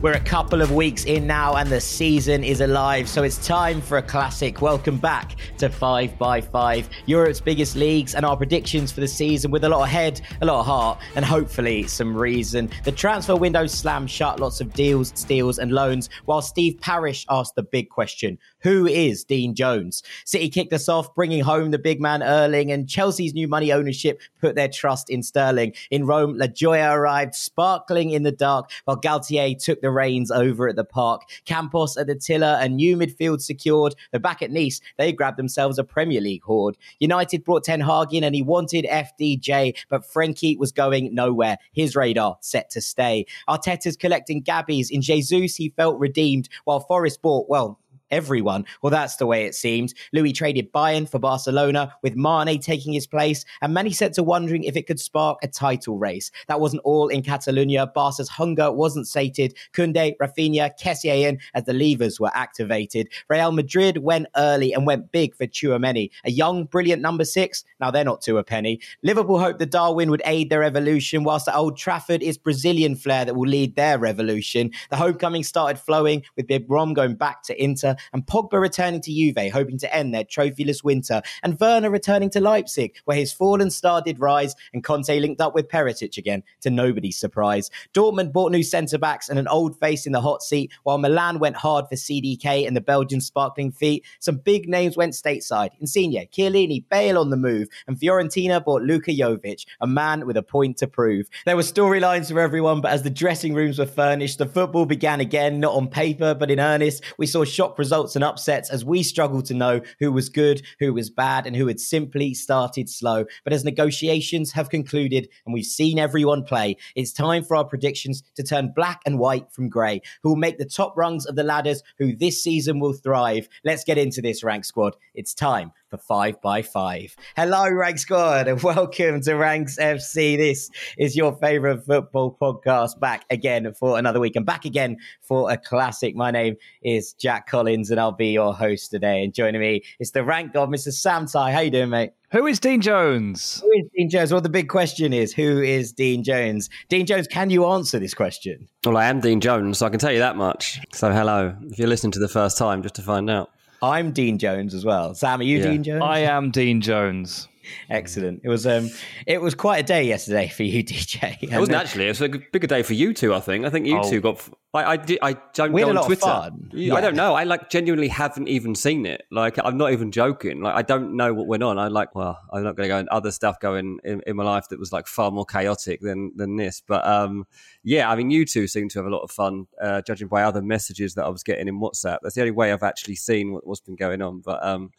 We're a couple of weeks in now and the season is alive, so it's time for a classic. Welcome back to 5 by 5 Europe's biggest leagues and our predictions for the season with a lot of head, a lot of heart, and hopefully some reason. The transfer window slammed shut, lots of deals, steals, and loans, while Steve Parish asked the big question Who is Dean Jones? City kicked us off, bringing home the big man Erling, and Chelsea's new money ownership put their trust in Sterling. In Rome, La Joya arrived, sparkling in the dark, while Galtier took the reins over at the park. Campos at the tiller, a new midfield secured. They're back at Nice. They grabbed themselves a Premier League hoard. United brought Ten Hag in and he wanted FDJ, but Frankie was going nowhere. His radar set to stay. Arteta's collecting Gabbies. In Jesus, he felt redeemed, while Forest bought, well, everyone. Well, that's the way it seemed. Lewy traded Bayern for Barcelona, with Mane taking his place, and many set to wondering if it could spark a title race. That wasn't all in Catalonia. Barca's hunger wasn't sated. Kunde, Rafinha, Kessié in as the levers were activated. Real Madrid went early and went big for Tchouameni, a young, brilliant number six. Now they're not to a penny. Liverpool hoped that Darwin would aid their evolution, whilst at Old Trafford it's Brazilian flair that will lead their revolution. The homecoming started flowing with Big Rom going back to Inter and Pogba returning to Juve, hoping to end their trophyless winter, and Werner returning to Leipzig, where his fallen star did rise, and Conte linked up with Perisic again, to nobody's surprise. Dortmund bought new centre backs and an old face in the hot seat, while Milan went hard for CDK and the Belgian sparkling feet. Some big names went stateside Insigne, Chiellini, Bale on the move, and Fiorentina bought Luka Jovic, a man with a point to prove. There were storylines for everyone, but as the dressing rooms were furnished, the football began again, not on paper, but in earnest. We saw shock results results and upsets as we struggle to know who was good, who was bad, and who had simply started slow. But as negotiations have concluded and we've seen everyone play, it's time for our predictions to turn black and white from grey. Who will make the top rungs of the ladders, who this season will thrive. Let's get into this rank squad. It's time for 5 by 5 Hello, Rank Squad, and welcome to Ranks FC. This is your favorite football podcast back again for another week and back again for a classic. My name is Jack Collins, and I'll be your host today. And joining me is the rank god, Mr. Sam Tighe. How you doing, mate? Who is Dean Jones? Who is Dean Jones? Well, the big question is, who is Dean Jones? Dean Jones, can you answer this question? Well, I am Dean Jones, so I can tell you that much. So, hello. If you're listening to the first time, just to find out. I'm Dean Jones as well. Sam, are you Yeah. Dean Jones? I am Dean Jones. Excellent. It was um, it was quite a day yesterday for you, DJ. It wasn't actually. It was a bigger day for you two. I think. I think you Oh. two got. I, I, did, I don't We had go a on lot of Twitter. fun. Yeah, Yeah. I don't know. I like genuinely haven't even seen it. Like I'm not even joking. Like I don't know what went on. I like. Well, I'm not going to go into other stuff going in, in my life that was like far more chaotic than than this. But um, yeah, I mean, you two seem to have a lot of fun, uh, judging by other messages that I was getting in WhatsApp. That's the only way I've actually seen what, what's been going on. But um,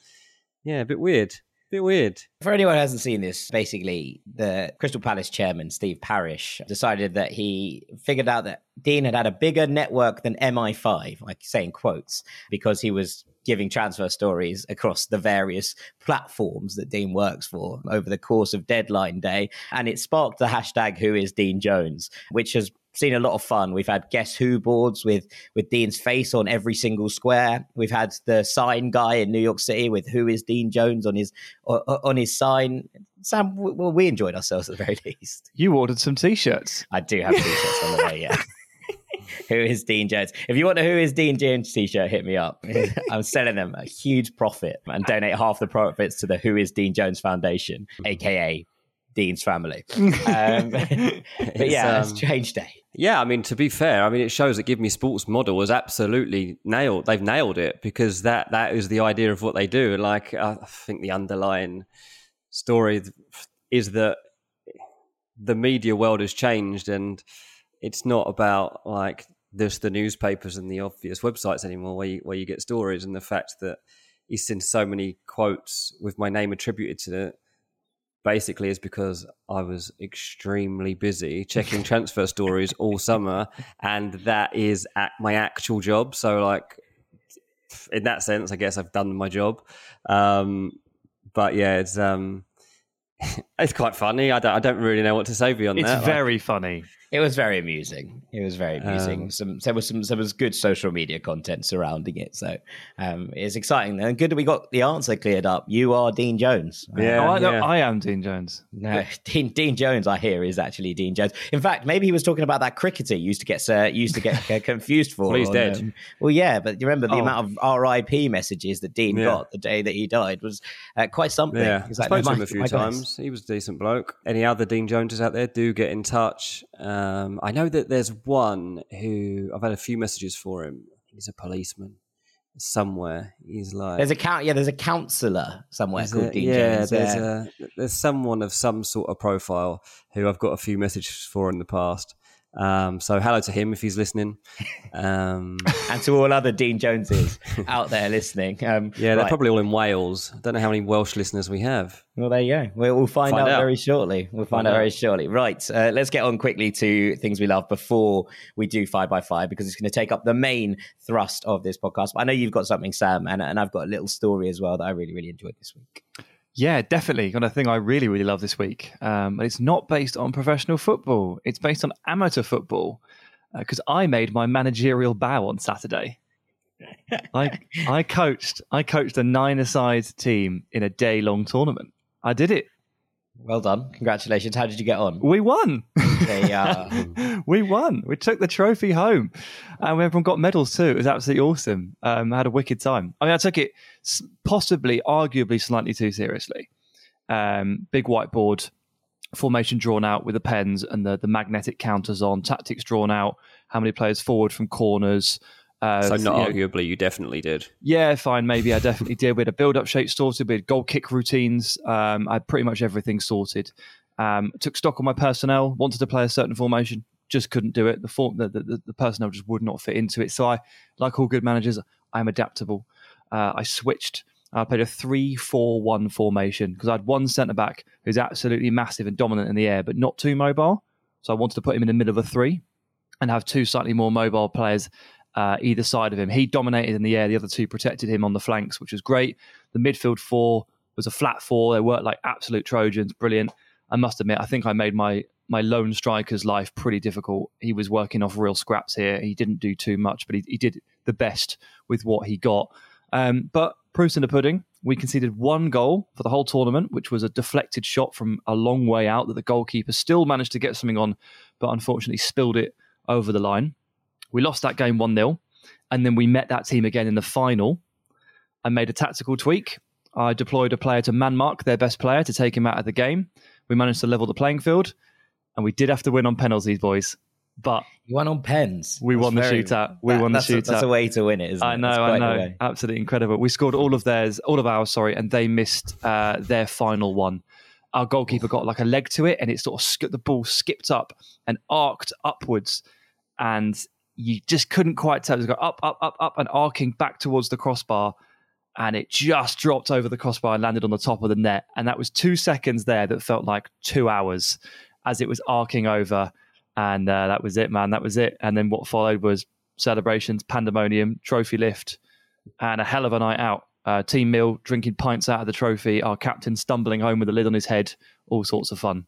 yeah, a bit weird. Bit weird. For anyone who hasn't seen this, basically, the Crystal Palace chairman, Steve Parish, decided that he figured out that Dean had had a bigger network than MI5, like saying quotes, because he was giving transfer stories across the various platforms that Dean works for over the course of deadline day. And it sparked the hashtag Who is Dean Jones, which has seen a lot of fun. We've had guess who boards with with Dean's face on every single square. We've had the sign guy in New York City with who is Dean Jones on his on his sign. Sam, well, we enjoyed ourselves at the very least. You ordered some t-shirts. I do have t-shirts on the way. Yeah. Who is Dean Jones? If you want a Who is Dean Jones t-shirt, hit me up. I'm selling them a huge profit and donate half the profits to the Who is Dean Jones Foundation, aka Dean's family. Um, but yeah, it's um, a strange day. Yeah, I mean, to be fair, I mean, it shows that GiveMeSport's model was absolutely nailed. They've nailed it because that that is the idea of what they do. Like, I think the underlying story is that the media world has changed, and it's not about like just the newspapers and the obvious websites anymore, where you where you get stories. And the fact that he's seen so many quotes with my name attributed to it basically is because I was extremely busy checking transfer stories all summer, and that is at my actual job. So, like, in that sense, I guess I've done my job. Um, but yeah, it's um, it's quite funny. I don't, I don't really know what to say beyond It's that. It's very funny. It was very amusing. It was very amusing. Um, some there was some there was good social media content surrounding it. So um, it's exciting and good that we got the answer cleared up. You are Dean Jones. Uh, Yeah, oh, I, know, yeah. I am Dean Jones. no, Dean Dean Jones, I hear, is actually Dean Jones. In fact, maybe he was talking about that cricketer you used to get uh, used to get uh, confused for. Well, he's on, dead. um, well, yeah, but you remember the Oh. amount of RIP messages that Dean Yeah. got the day that he died was uh, quite something. Yeah, He's I spoke to him a few my guys." times. He was a decent bloke. Any other Dean Joneses out there, do get in touch. Um, Um, I know that there's one who I've had a few messages for him. He's a policeman somewhere. He's like There's a count. Yeah, there's a counsellor somewhere called? Dean yeah, Jones. there's yeah. a there's someone of some sort of profile who I've got a few messages for in the past. Um, so hello to him if he's listening. Um, and to all other Dean Joneses out there listening. Um, yeah, they're right. probably all in Wales. I don't know how many Welsh listeners we have. Well, there you go. We'll, we'll find, Find out, out. very shortly. We'll find, Find out, out. very shortly. Right. Uh, let's get on quickly to things we love before we do five by five because it's going to take up the main thrust of this podcast. But I know you've got something, Sam, and, and I've got a little story as well that I really, really enjoyed this week. Yeah, definitely. Got a thing I really, really love this week. Um, it's not based on professional football. It's based on amateur football because I made my managerial bow on Saturday. I I coached I coached a nine-a-side team in a day-long tournament. I did it. Well done. Congratulations. How did you get on? We won. They, uh, we won. We took the trophy home, and everyone got medals too. It was absolutely awesome. Um, I had a wicked time. I mean, I took it possibly, arguably, slightly too seriously. Um, big whiteboard formation drawn out with the pens and the the magnetic counters on. Tactics drawn out. How many players forward from corners. Uh, So not you know, arguably, you definitely did. yeah, fine. Maybe I definitely did. We had a build-up shape sorted. We had goal kick routines. Um, I had pretty much everything sorted. Um, took stock of my personnel. Wanted to play a certain formation, just couldn't do it. The form, the, the, the personnel just would not fit into it. So I, like all good managers, I'm adaptable. Uh, I switched. I played a 3 4 1 formation because I had one centre back who's absolutely massive and dominant in the air, but not too mobile. So I wanted to put him in the middle of a three and have two slightly more mobile players uh, either side of him. He dominated in the air, the other two protected him on the flanks, which was great. The midfield four was a flat four. They worked like absolute Trojans, brilliant. I must admit, I think I made my my lone striker's life pretty difficult. He was working off real scraps here. He didn't do too much, but he, he did the best with what he got. Um, but proofs in the pudding. We conceded one goal for the whole tournament, which was a deflected shot from a long way out that the goalkeeper still managed to get something on, but unfortunately spilled it over the line. We lost that game 1 0. And then we met that team again in the final. I made a tactical tweak. I deployed a player to man mark their best player to take him out of the game. We managed to level the playing field. And we did have to win on penalties, boys. But you won on pens. We that's won the very, shootout. We that, won the shootout. A, that's a way to win it, isn't it? I it? know, I know. Absolutely incredible. We scored all of theirs, all of ours, sorry, and they missed uh, their final one. Our goalkeeper got like a leg to it, and it sort of sk- the ball skipped up and arced upwards, and you just couldn't quite tell. It was going up, up, up, up, and arcing back towards the crossbar, and it just dropped over the crossbar and landed on the top of the net. And that was two seconds there that felt like two hours as it was arcing over and uh, that was it, man. That was it. And then what followed was celebrations, pandemonium, trophy lift, and a hell of a night out. Uh, team meal, drinking pints out of the trophy, our captain stumbling home with a lid on his head, all sorts of fun.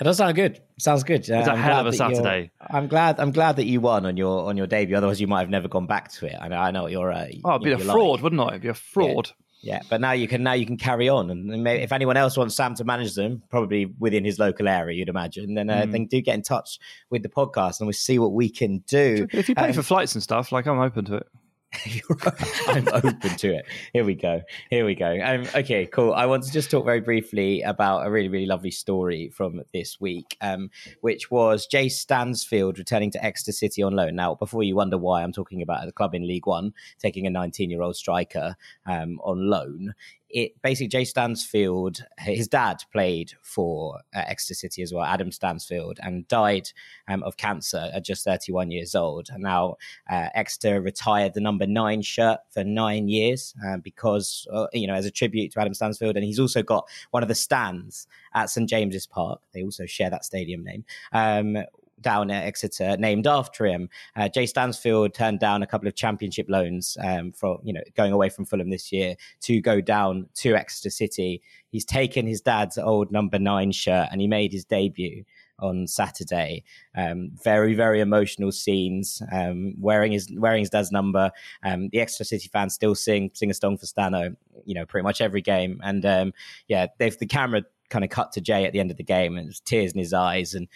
It does sound good. Sounds good. It's a hell of a Saturday. I'm glad. I'm glad that you won on your on your debut. Otherwise, you might have never gone back to it. I know. I know what you're. Uh, oh, it'd be a fraud, like. wouldn't it? It'd be a fraud. Yeah. Yeah, but now you can now you can carry on, and maybe if anyone else wants Sam to manage them, probably within his local area, you'd imagine. Then uh, mm. then do get in touch with the podcast, and we'll see what we can do. If you pay um, for flights and stuff, like I'm open to it. I'm open to it. Here we go. Here we go. Um, okay, cool. I want to just talk very briefly about a really, really lovely story from this week, um, which was Jay Stansfield returning to Exeter City on loan. Now, before you wonder why I'm talking about the club in League One taking a 19 year old striker um, on loan, it basically Jay Stansfield, his dad played for uh, Exeter City as well, Adam Stansfield, and died um, of cancer at just 31 years old. And now uh, Exeter retired the number nine shirt for nine years uh, because, you know, as a tribute to Adam Stansfield. And he's also got one of the stands at St James's Park. They also share that stadium name. Um, down at Exeter named after him. Uh, Jay Stansfield turned down a couple of championship loans um, from you know going away from Fulham this year to go down to Exeter City. He's taken his dad's old number nine shirt and he made his debut on Saturday. Um, very very emotional scenes. Um, wearing his wearing his dad's number. Um, the Exeter City fans still sing sing a song for Stano. You know, pretty much every game. And um, yeah, they've the camera kind of cut to Jay at the end of the game and tears in his eyes and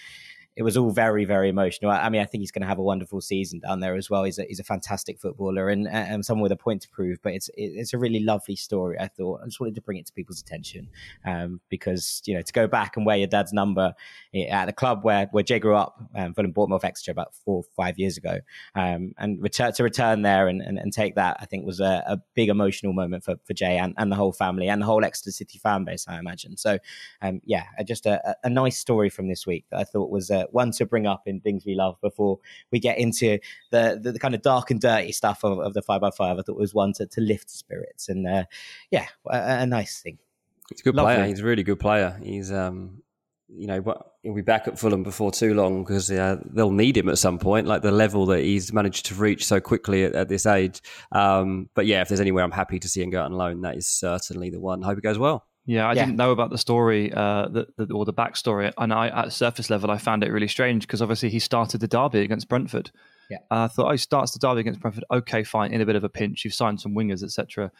it was all very, very emotional. I mean, I think he's going to have a wonderful season down there as well. He's a, he's a fantastic footballer and, and someone with a point to prove. But it's it's a really lovely story. I thought I just wanted to bring it to people's attention um, because you know to go back and wear your dad's number eh, at the club where where Jay grew up, um, Fulham Bournemouth Exeter about four five years ago, um, and return to return there and, and, and take that I think was a, a, big emotional moment for, for Jay and, and the whole family and the whole Exeter City fan base. I imagine. So um, yeah, just a, a nice story from this week that I thought was. Uh, one to bring up in things we love before we get into the the, the kind of dark and dirty stuff of, of the five by five. I thought was one to, to lift spirits and uh, yeah, a, a, nice thing. He's a good Lovely. player. He's a really good player. He's um, you know, he'll be back at Fulham before too long because uh, they'll need him at some point, like the level that he's managed to reach so quickly at, at this age. Um, but yeah, if there's anywhere I'm happy to see him go out on loan, that is certainly the one. Hope it goes well. Yeah, I yeah. didn't know about the story, uh, the, the, or the backstory, and I, at surface level, I found it really strange because obviously he started the derby against Brentford. Yeah, I thought, oh, he starts the derby against Brentford. Okay, fine, in a bit of a pinch, you've signed some wingers, etc.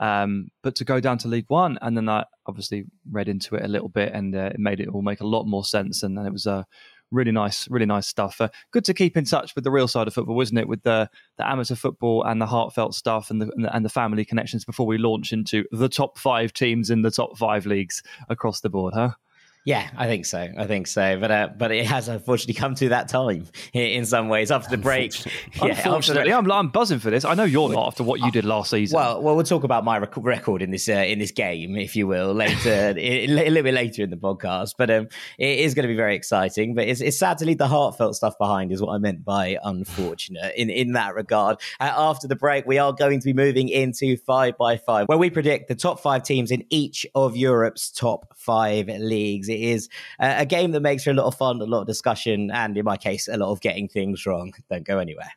Um, but to go down to League One, and then I obviously read into it a little bit, and uh, it made it all make a lot more sense, and then it was a uh, really nice, really nice stuff. Uh, good to keep in touch with the real side of football, wasn't it? With the the amateur football and the heartfelt stuff and the and the family connections before we launch into the top five teams in the top five leagues across the board, huh? Yeah, I think so. I think so. But uh, but it has unfortunately come to that time in, some ways after the break. Yeah, unfortunately, I'm, I'm buzzing for this. I know you're not after what you did last season. Well, well, we'll talk about my rec- record in this uh, in this game, if you will, later a little bit later in the podcast. But um, it is going to be very exciting. But it's, it's sad to leave the heartfelt stuff behind, is what I meant by unfortunate in in that regard. Uh, after the break, we are going to be moving into five by five, where we predict the top five teams in each of Europe's top five leagues. It is a game that makes for a lot of fun, a lot of discussion, and in my case, a lot of getting things wrong. Don't go anywhere.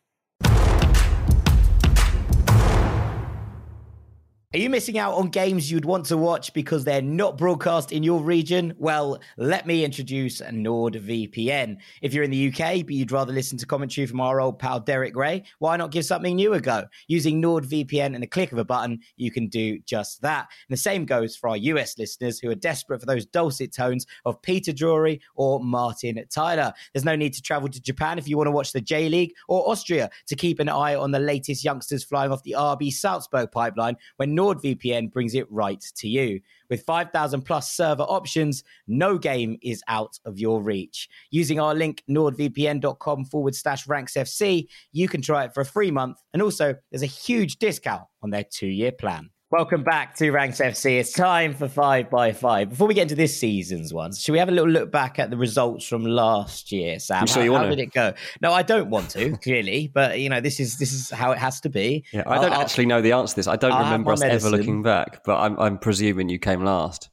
Are you missing out on games you'd want to watch because they're not broadcast in your region? Well, let me introduce NordVPN. If you're in the UK, but you'd rather listen to commentary from our old pal Derek Ray, why not give something new a go? Using NordVPN and a click of a button, you can do just that. And the same goes for our US listeners who are desperate for those dulcet tones of Peter Drury or Martin Tyler. There's no need to travel to Japan if you want to watch the J League or Austria to keep an eye on the latest youngsters flying off the RB Salzburg pipeline when NordVPN brings it right to you. With 5,000 plus server options, no game is out of your reach. Using our link, nordvpn.com forward slash ranksfc, you can try it for a free month. And also, there's a huge discount on their two year plan. Welcome back to Ranks FC. It's time for five by five. Before we get into this season's ones, should we have a little look back at the results from last year, Sam? sure how, you how want to? did it go? No, I don't want to, clearly, but you know, this is this is how it has to be. Yeah, I don't I'll- actually know the answer to this. I don't I'll remember us medicine. ever looking back, but I'm, I'm presuming you came last.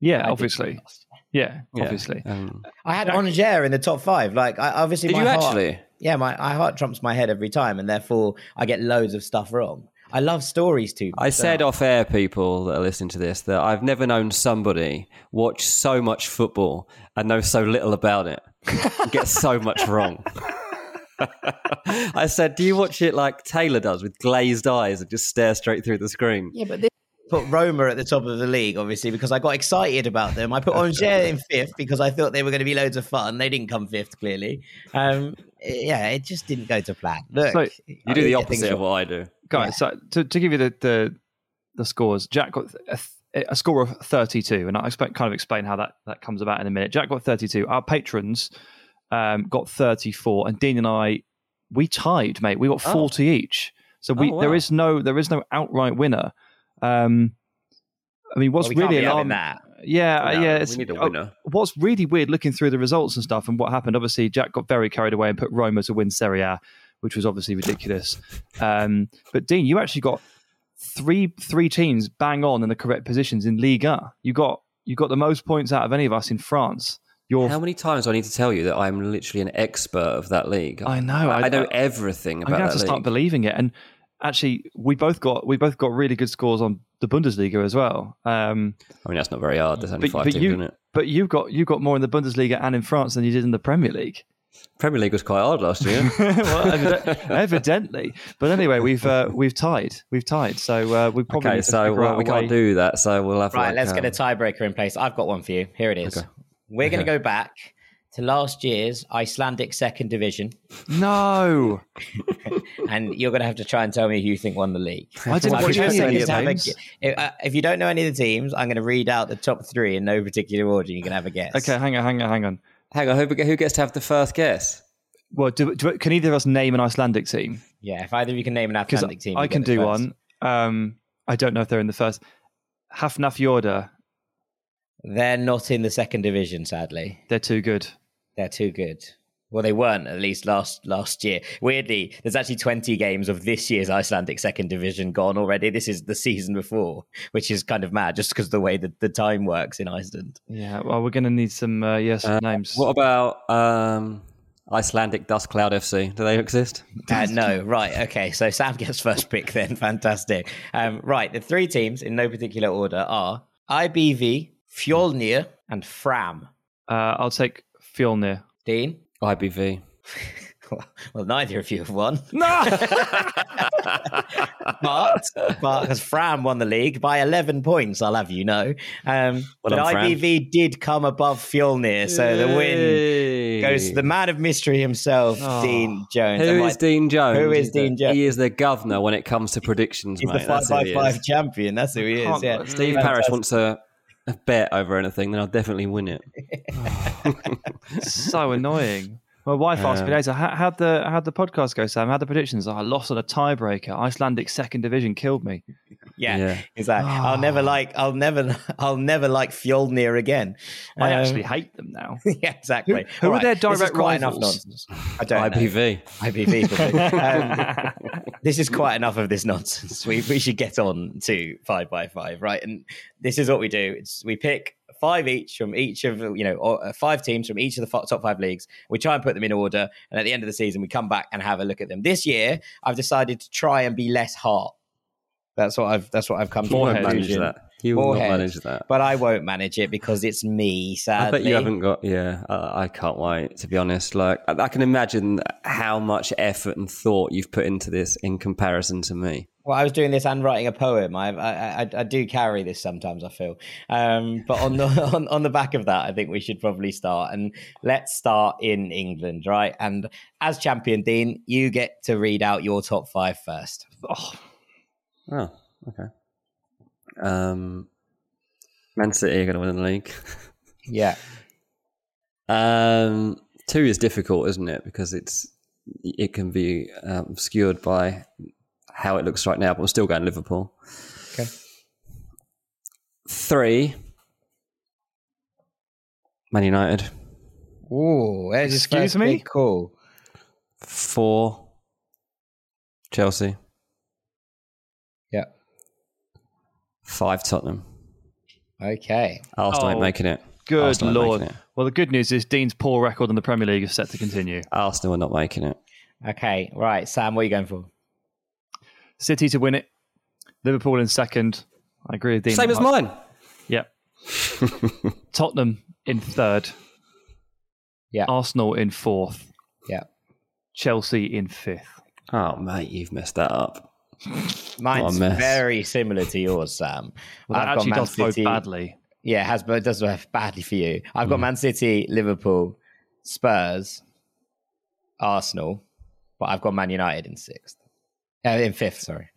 yeah, I obviously. Yeah, Yeah. obviously. Um, I had Angers in the top five. Like, I obviously did my you heart, actually? Yeah, my, my heart trumps my head every time, and therefore I get loads of stuff wrong. I love stories too. I said off air, people that are listening to this, that I've never known somebody watch so much football and know so little about it, get so much wrong. I said, Do you watch it like Taylor does with glazed eyes and just stare straight through the screen? Yeah, but this put Roma at the top of the league, obviously, because I got excited about them. I put Angers in fifth because I thought they were going to be loads of fun. They didn't come fifth, clearly. Um, yeah, it just didn't go to plan. Look, So, You do the opposite of what I do. Guys, so to, to give you the, the the scores, Jack got a, a score of 32, and I'll expect, kind of explain how that, that comes about in a minute. Jack got 32. Our patrons um, got 34, and Dean and I, we tied, mate. We got Oh. 40 each. So we Oh, wow. is no there is no outright winner. Um, I mean, what's Well, we really be having alarming? that. Yeah, No, yeah. we need a uh, winner. what's really weird looking through the results and stuff and what happened, obviously, Jack got very carried away and put Roma to win Serie A, which was obviously ridiculous. Um, but Dean, you actually got three three teams bang on in the correct positions in Liga. You got you got the most points out of any of us in France. You're, How many times do I need to tell you that I'm literally an expert of that league? I know, I, I- know everything I'm about gonna have that to start believing it. And actually, we both got we both got really good scores on the Bundesliga as well. Um, I mean, that's not very hard. There's only but, five but teams you in it. but you got you got more in the Bundesliga and in France than you did in the Premier League. Premier League was quite hard last year. well, evident- evidently. But anyway, we've uh, we've tied. We've tied. So uh, we probably okay, so well, we can't do that. So we'll have Right, like, let's get a um, tiebreaker in place. I've got one for you. Here it is. Okay. We're going to go back to last year's Icelandic second division, No, and you're going to have to try and tell me who you think won the league. I didn't watch any of the to a If, uh, if you don't know any of the teams, I'm going to read out the top three in no particular order. You can have a guess. Okay, hang on, hang on, hang on. Hang on, who, who gets to have the first guess? Well, do, do, can either of us name an Icelandic team? Yeah, if either of you can name an Icelandic team, I can do first. one. Um, I don't know if they're in the first. Hafnarfjordur, They're not in the second division, sadly. they're too good. They're too good. Well, they weren't at least last last year. Weirdly, there's actually 20 games of this year's Icelandic second division gone already. This is the season before, which is kind of mad, just because the way that the time works in Iceland. Yeah, well, we're going to need some uh, yes Uh, names. What about um, Icelandic Dust Cloud FC? Do they exist? Uh, no, right, okay. So Sam gets first pick then. Fantastic. Um, right, the three teams in no particular order are IBV, Fjolnir, and Fram. Uh, I'll take Fjolnir. Dean. IBV. well, neither of you have won. No, but but because Fram won the league by 11 points, I'll have you know. Um, but done, Fram. IBV did come above Fjolnir, so the win goes to the man of mystery himself, Oh. Dean Jones. Who I'm is like, Dean Jones? who is He's the- Dean Jones? He is the governor when it comes to predictions, He's mate. the five That's who by he five is. champion. That's who he is. Yeah, Steve Fantastic. Parish wants a a bet over anything, then I'll definitely win it. so annoying. My wife asked me later, how, how'd the how'd the podcast go, Sam? How'd the predictions? Oh, I lost on a tiebreaker. Icelandic second division killed me. Yeah, Yeah. exactly. I'll never like. I'll never. I'll never like Fjolnir again. I Um, actually hate them now. yeah, exactly. Who- who are All their direct quite enough rivals? nonsense. I don't know. IBV. IBV. um, this is quite enough of this nonsense. We we should get on to five by five, right? And this is what we do. It's we pick five each from each of you know uh, five teams from each of the top five leagues. We try and put them in order, and at the end of the season, we come back and have a look at them. This year, I've decided to try and be less heart. That's what I've. That's what I've come to. You the won't manage that. You will not manage that. But I won't manage it because it's me. Sadly, I bet you haven't got. Yeah, I, I can't wait. To be honest, like I, I can imagine how much effort and thought you've put into this in comparison to me. Well, I was doing this and writing a poem. I I, I, I do carry this sometimes. I feel, um, but on the on, on the back of that, I think we should probably start. And let's start in England, right? And as champion, Dean, you get to read out your top five first. Oh, Oh, okay. Um, Man City are going to win the league. Yeah, Um, two is difficult, isn't it? Because it's it can be um, obscured by how it looks right now. But we're still going Liverpool. Okay. Three. Man United. Ooh, Excuse me? big call. Four. Chelsea. Yeah. Five. Tottenham. Okay. Arsenal ain't Oh. making it. good Arsenal lord. making it. Well, the good news is Dean's poor record in the Premier League is set to continue. Arsenal are not making it. Okay. Right, Sam, what are you going for? City to win it. Liverpool in second. I agree with Dean. Same as mine. Yep. Tottenham in third. Yeah. Arsenal in fourth. Yeah. Chelsea in fifth. Oh, mate, you've messed that up. Mine's mess. very similar to yours, Sam. Well, that I've got actually does bode City- badly. Yeah, it has, but it does have badly for you. I've got Hmm. Man City, Liverpool, Spurs, Arsenal, but I've got Man United in sixth, uh, in fifth. Sorry.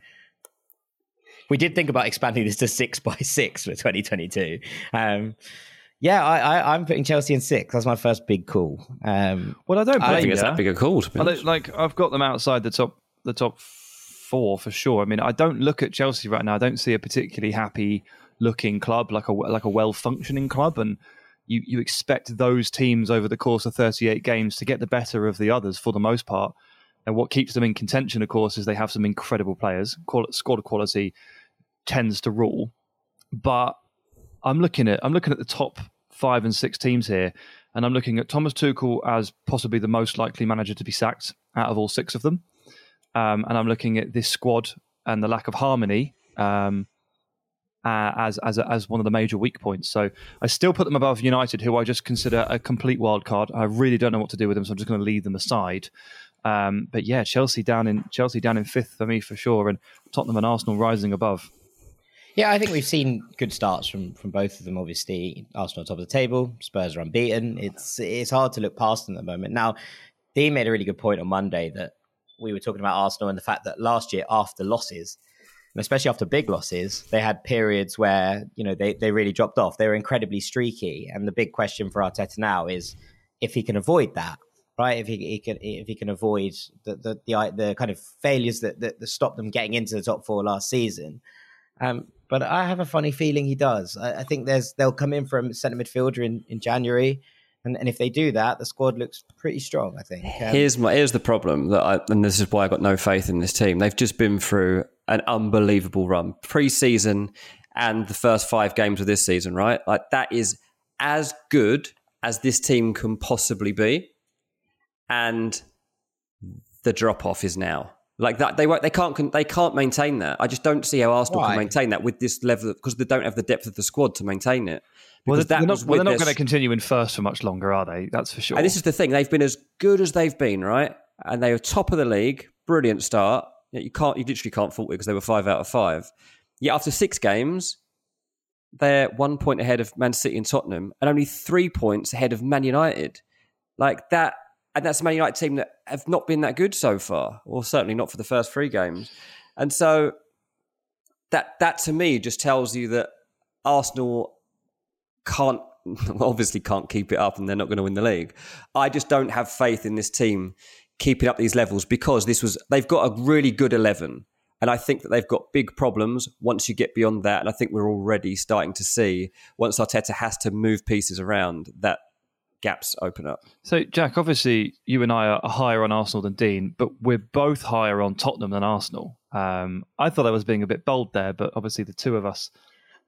We did think about expanding this to six by six for 2022. Um, yeah, I, I, I'm putting Chelsea in six. That's my first big call. Um, Well, I don't I I blame think you. it's that big a call. To be I like I've got them outside the top the top four for sure. I mean, I don't look at Chelsea right now. I don't see a particularly happy looking club, like a like a well functioning club, and you you expect those teams over the course of 38 games to get the better of the others for the most part. And what keeps them in contention, of course, is they have some incredible players. Qual- Squad quality tends to rule, but I'm looking at I'm looking at the top five and six teams here, and I'm looking at Thomas Tuchel as possibly the most likely manager to be sacked out of all six of them, um, and I'm looking at this squad and the lack of harmony um, uh, as as as one of the major weak points. So I still put them above United, who I just consider a complete wild card. I really don't know what to do with them, so I'm just going to leave them aside. Um, but yeah, Chelsea down in Chelsea down in fifth for me for sure, and Tottenham and Arsenal rising above. Yeah, I think we've seen good starts from from both of them. Obviously, Arsenal top of the table, Spurs are unbeaten. It's it's hard to look past them at the moment. Now, Dean made a really good point on Monday that we were talking about Arsenal and the fact that last year after losses, especially after big losses, they had periods where you know they they really dropped off. They were incredibly streaky, and the big question for Arteta now is if he can avoid that. Right, if he, he can, if he can avoid the the the, the kind of failures that, that that stopped them getting into the top four last season, um, but I have a funny feeling he does. I, I think there's they'll come in from centre midfielder in, in January, and, and if they do that, the squad looks pretty strong. I think. Um, Here's my here's the problem that I, and this is why I got no faith in this team. They've just been through an unbelievable run, pre-season and the first five games of this season. Right, like that is as good as this team can possibly be, and the drop off is now like that. They won't, they can't they can't maintain that. I just don't see how Arsenal Why? can maintain that with this level because they don't have the depth of the squad to maintain it. Well, Because they're, that not, well, they're not going to continue in first for much longer, are they? That's for sure. and this is the thing; they've been as good as they've been, right? And they were top of the league, brilliant start. You can't, you literally can't fault it because they were five out of five. Yet after six games, they're one point ahead of Man City and Tottenham, and only three points ahead of Man United. Like that, and that's a Man United team that have not been that good so far, or certainly not for the first three games. And so that that to me just tells you that Arsenal can't obviously can't keep it up and they're not going to win the league. I just don't have faith in this team keeping up these levels because this was they've got a really good 11 and I think that they've got big problems once you get beyond that and I think we're already starting to see once Arteta has to move pieces around that gaps open up. So, Jack, obviously, you and I are higher on Arsenal than Dean, but we're both higher on Tottenham than Arsenal. Um, I thought I was being a bit bold there, but obviously, the two of us.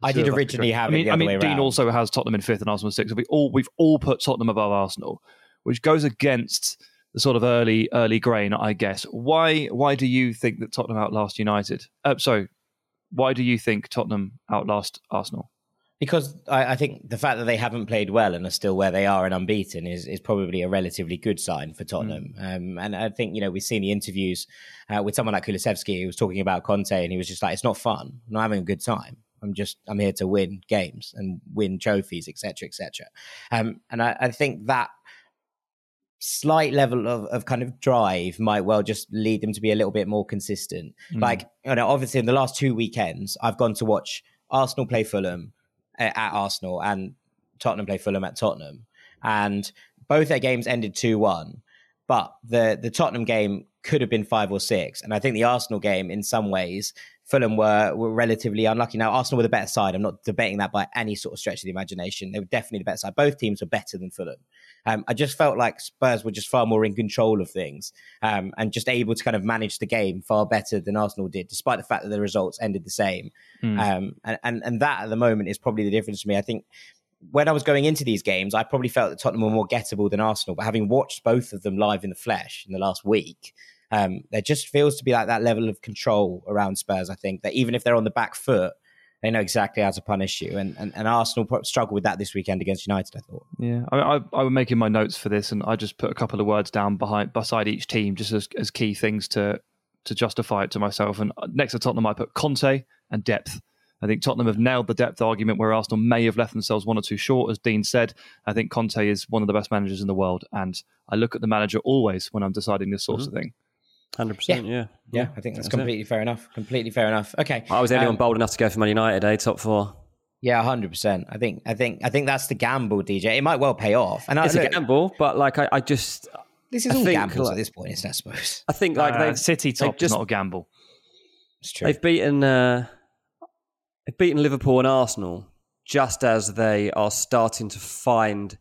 I did originally have I mean, I mean, Dean also has Tottenham in fifth and Arsenal in sixth. We all we've all put Tottenham above Arsenal, which goes against the sort of early early grain, I guess. Why why do you think that Tottenham outlast United? Uh, sorry, why do you think Tottenham outlast Arsenal? Because I, I, think the fact that they haven't played well and are still where they are and unbeaten is, is probably a relatively good sign for Tottenham. Mm. Um, and I think, you know, we've seen the interviews uh, with someone like Kulusevski who was talking about Conte and he was just like, it's not fun. I'm not having a good time. I'm just, I'm here to win games and win trophies, etc., etc. Um, and I, I think that slight level of, of kind of drive might well just lead them to be a little bit more consistent. Mm. Like, you know, obviously in the last two weekends, I've gone to watch Arsenal play Fulham, at Arsenal and Tottenham play Fulham at Tottenham, and both their games ended two one. But the the Tottenham game could have been five or six, and I think the Arsenal game, in some ways, Fulham were were relatively unlucky. Now Arsenal were the better side. I'm not debating that by any sort of stretch of the imagination. They were definitely the better side. Both teams were better than Fulham. Um, I just felt like Spurs were just far more in control of things um, and just able to kind of manage the game far better than Arsenal did, despite the fact that the results ended the same. Mm. Um, and, and and that at the moment is probably the difference to me. I think when I was going into these games, I probably felt that Tottenham were more gettable than Arsenal. But having watched both of them live in the flesh in the last week, um, there just feels to be like that level of control around Spurs. I think that even if they're on the back foot, they know exactly how to punish you. And, and, and Arsenal struggled with that this weekend against United, I thought. Yeah, I, I, I was making my notes for this and I just put a couple of words down behind beside each team just as, as key things to to justify it to myself. And next to Tottenham, I put Conte and depth. I think Tottenham have nailed the depth argument where Arsenal may have left themselves one or two short, as Dean said. I think Conte is one of the best managers in the world. And I look at the manager always when I'm deciding this sort mm-hmm. of thing. Hundred percent, yeah. yeah, I think that's, that's completely it. fair enough. Completely fair enough. Okay, I was anyone um, bold enough to go for Man United, eh? Top four. Yeah, hundred percent. I think, I think, I think that's the gamble, DJ. It might well pay off. And it's I, look, a gamble, but like I, I just this is I all think, gambles like, at this point, isn't it, I suppose. I think like uh, they City top just, not a gamble. It's true. They've beaten uh, they've beaten Liverpool and Arsenal just as they are starting to find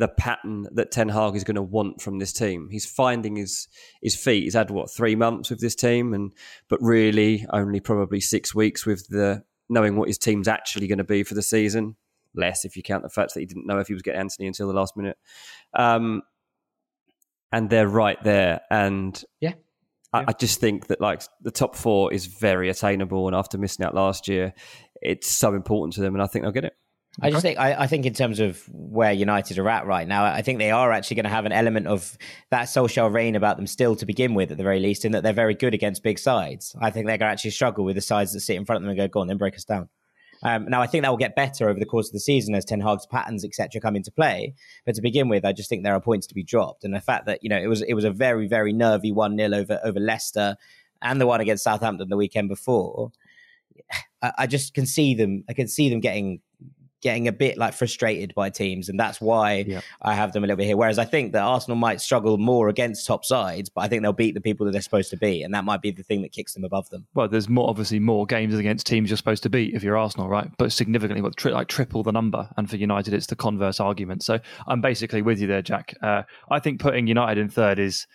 the pattern that Ten Hag is going to want from this team. He's finding his his feet. He's had what three months with this team, and but really only probably six weeks with the knowing what his team's actually going to be for the season. Less if you count the fact that he didn't know if he was getting Antony until the last minute. Um, and they're right there, and yeah. I, I just think that like the top four is very attainable, and after missing out last year, it's so important to them, and I think they'll get it. I just think I, I, think in terms of where United are at right now, I think they are actually going to have an element of that Solskjaer reign about them still to begin with, at the very least, in that they're very good against big sides. I think they're going to actually struggle with the sides that sit in front of them and go, "Go on, then break us down." Um, now, I think that will get better over the course of the season as Ten Hag's patterns, etc., come into play. But to begin with, I just think there are points to be dropped, and the fact that you know it was it was a very very nervy one 0 over over Leicester, and the one against Southampton the weekend before. I, I just can see them. I can see them getting getting a bit like frustrated by teams, and that's why yeah. I have them a little bit here. Whereas I think that Arsenal might struggle more against top sides, but I think they'll beat the people that they're supposed to be, and that might be the thing that kicks them above them. Well, there's more obviously more games against teams you're supposed to beat if you're Arsenal, right? But significantly, what tri- like triple the number, and for United, it's the converse argument. So I'm basically with you there, Jack. Uh, I think putting United in third is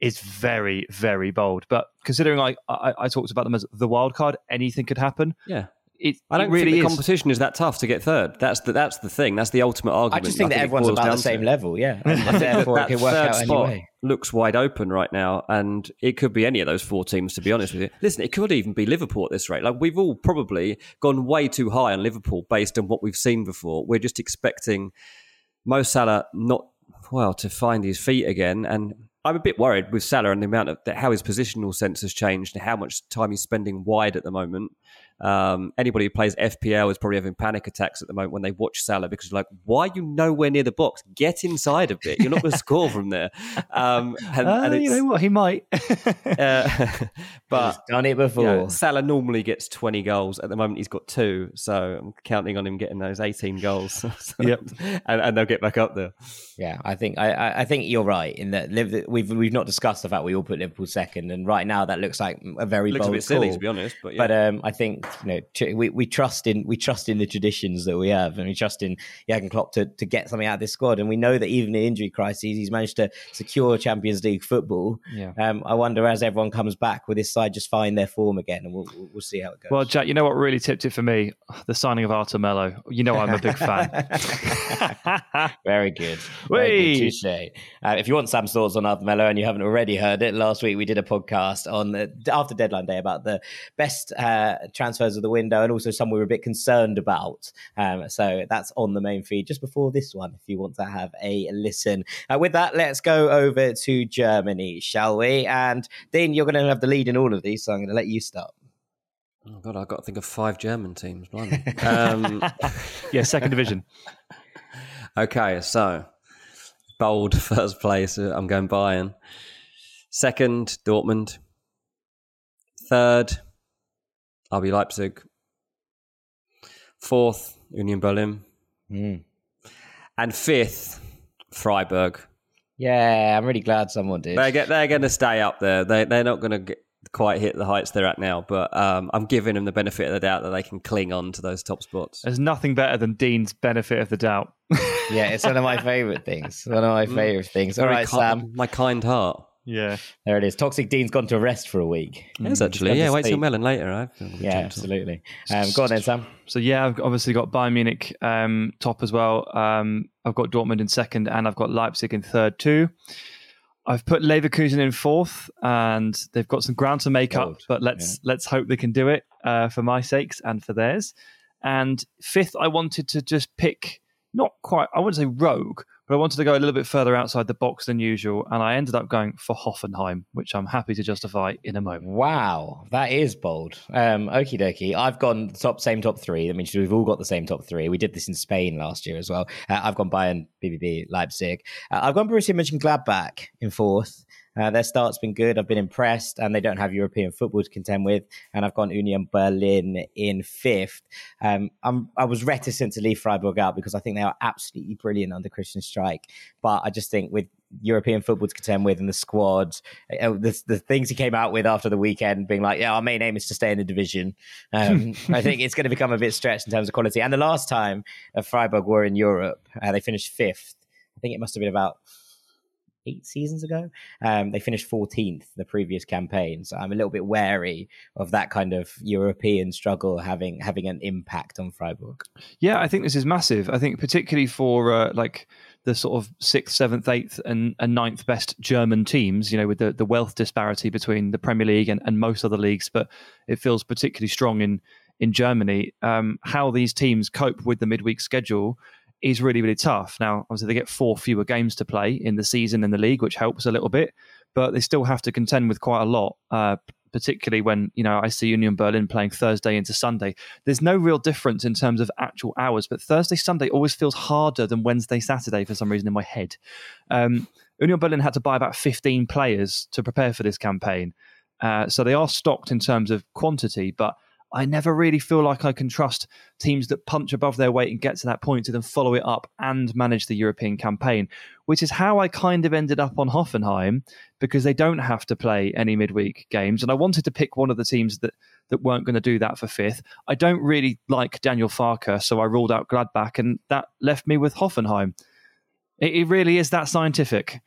is very, very bold. But considering I, I, I, talked about them as the wild card, anything could happen. Yeah it, I don't it really think the is. competition is that tough to get third. That's the that's the thing. That's the ultimate argument. I just think I that think everyone's about the same to. level. Yeah, therefore that it can work third out spot anyway. looks wide open right now, and it could be any of those four teams. To be honest with you, listen, it could even be Liverpool at this rate. Like we've all probably gone way too high on Liverpool based on what we've seen before. We're just expecting Mo Salah not well to find his feet again, and I'm a bit worried with Salah and the amount of how his positional sense has changed and how much time he's spending wide at the moment. Um, anybody who plays FPL is probably having panic attacks at the moment when they watch Salah because you're like, why are you nowhere near the box? Get inside a bit. You're not going to score from there. Um, and, uh, and you know what? He might. uh, but he's done it before. You know, Salah normally gets 20 goals. At the moment, he's got two. So I'm counting on him getting those 18 goals. so, yep. And, and, they'll get back up there. Yeah, I think I, I think you're right in that we've we've not discussed the fact we all put Liverpool second, and right now that looks like a very looks bold a bit silly to be honest. But, yeah. but um, I think you know we, we trust in we trust in the traditions that we have, and we trust in Jurgen Klopp to, to get something out of this squad. And we know that even in injury crises, he's managed to secure Champions League football. Yeah. Um, I wonder as everyone comes back, will this side just find their form again, and we'll we'll see how it goes. Well, Jack, you know what really tipped it for me? The signing of Arthur Melo. You know I'm a big fan. Very good. Very good. Uh, if you want Sam's thoughts on Arthur Melo and you haven't already heard it, last week we did a podcast on the, after deadline day about the best uh, transfers of the window and also some we were a bit concerned about. Um, so that's on the main feed just before this one if you want to have a listen. Uh, with that, let's go over to Germany, shall we? And Dean, you're going to have the lead in all of these, so I'm going to let you start. Oh God, I've got to think of five German teams. um, yeah, second division. okay, so bold first place. Uh, I'm going Bayern. Second, Dortmund. Third, RB Leipzig. Fourth, Union Berlin. Mm. And fifth, Freiburg. Yeah, I'm really glad someone did. They get, they're going to stay up there. They, they're not going to quite hit the heights they're at now, but um, I'm giving them the benefit of the doubt that they can cling on to those top spots. There's nothing better than Dean's benefit of the doubt. yeah, it's one of my favorite things. One of my mm. favorite things. All right, ki- Sam. My kind heart. Yeah. There it is. Toxic Dean's gone to rest for a week. Yes, mm. actually. Yeah, wait till Melon later. Right? Yeah, absolutely. Um, go on then, Sam. So, yeah, I've obviously got Bayern Munich um, top as well. Um, I've got Dortmund in second, and I've got Leipzig in third, too. I've put Leverkusen in fourth, and they've got some ground to make up. But let's yeah. let's hope they can do it uh, for my sakes and for theirs. And fifth, I wanted to just pick not quite. I wouldn't say rogue, but I wanted to go a little bit further outside the box than usual, and I ended up going for Hoffenheim, which I'm happy to justify in a moment. Wow, that is bold. Um, okie dokie. I've gone top same top three. That means we've all got the same top three. We did this in Spain last year as well. Uh, I've gone Bayern, BVB, Leipzig. Uh, I've gone Borussia Mönchengladbach in fourth. Uh, their start's been good. I've been impressed, and they don't have European football to contend with. And I've gone Union Berlin in fifth. Um, i was reticent to leave Freiburg out because I think they are absolutely brilliant under Christian Streich. But I just think with European football to contend with and the squad, uh, the, the things he came out with after the weekend, being like, yeah, our main aim is to stay in the division. Um, I think it's going to become a bit stretched in terms of quality. And the last time uh, Freiburg were in Europe, uh, they finished fifth. I think it must have been about eight seasons ago. Um, they finished 14th the previous campaign, so I'm a little bit wary of that kind of European struggle having having an impact on Freiburg. Yeah, I think this is massive. I think particularly for uh, like the sort of sixth, seventh, eighth, and, and ninth best German teams, you know, with the, the wealth disparity between the Premier League and, and most other leagues, but it feels particularly strong in in Germany. Um, how these teams cope with the midweek schedule is really, really tough. Now, obviously, they get four fewer games to play in the season in the league, which helps a little bit, but they still have to contend with quite a lot. Uh, particularly when you know I see Union Berlin playing Thursday into Sunday. There's no real difference in terms of actual hours, but Thursday Sunday always feels harder than Wednesday Saturday for some reason in my head. Um, Union Berlin had to buy about 15 players to prepare for this campaign, uh, so they are stocked in terms of quantity, but I never really feel like I can trust teams that punch above their weight and get to that point to then follow it up and manage the European campaign, which is how I kind of ended up on Hoffenheim because they don't have to play any midweek games. And I wanted to pick one of the teams that, that weren't going to do that for fifth. I don't really like Daniel Farke, so I ruled out Gladbach, and that left me with Hoffenheim. It, it really is that scientific.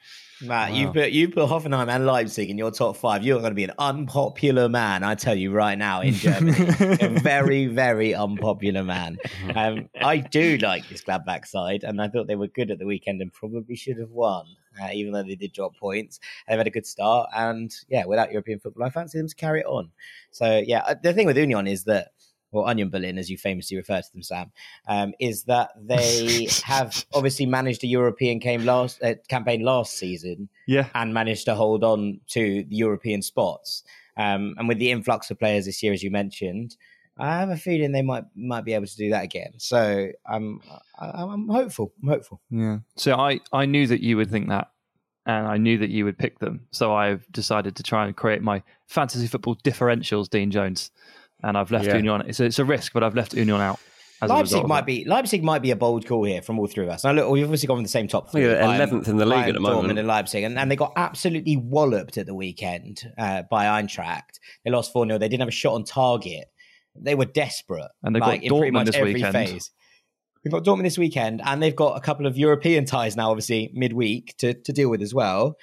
Matt, wow. you put you put Hoffenheim and Leipzig in your top five. You're going to be an unpopular man, I tell you right now in Germany. a very, very unpopular man. Um, I do like this Gladbach side, and I thought they were good at the weekend and probably should have won, uh, even though they did drop points. They've had a good start, and yeah, without European football, I fancy them to carry it on. So yeah, uh, the thing with Union is that or Union Berlin, as you famously refer to them, Sam, um, is that they have obviously managed a European last uh, campaign last season, yeah, and managed to hold on to the European spots. Um, and with the influx of players this year, as you mentioned, I have a feeling they might might be able to do that again. So I'm I, I'm hopeful. I'm hopeful. Yeah. So I I knew that you would think that, and I knew that you would pick them. So I've decided to try and create my fantasy football differentials, Dean Jones, and I've left Yeah. Union. It's a, it's a risk, but I've left Union out. As Leipzig of might be Leipzig might be a bold call here from all three of us. Now look, we've obviously gone with the same top three. Look 11th in the league Bayern, at the moment. Dortmund and Leipzig, and, and they got absolutely walloped at the weekend uh, by Eintracht. They lost four 0 They didn't have a shot on target. They were desperate, And they've got like, in pretty Dortmund much this every weekend. phase. We've got Dortmund this weekend, and they've got a couple of European ties now, obviously midweek to to deal with as well.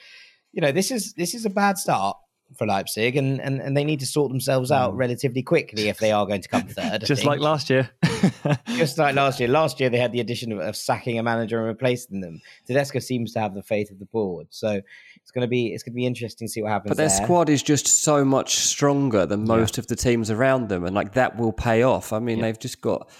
You know, this is this is a bad start for Leipzig, and and, and they need to sort themselves out relatively quickly if they are going to come third. Mm. just like last year. just like last year. Last year they had the addition of, of sacking a manager and replacing them. Tedesco seems to have the faith of the board, so it's going to be it's going to be interesting to see what happens. But their there. squad is just so much stronger than most of the teams around them, and like that will pay off. I mean, they've just got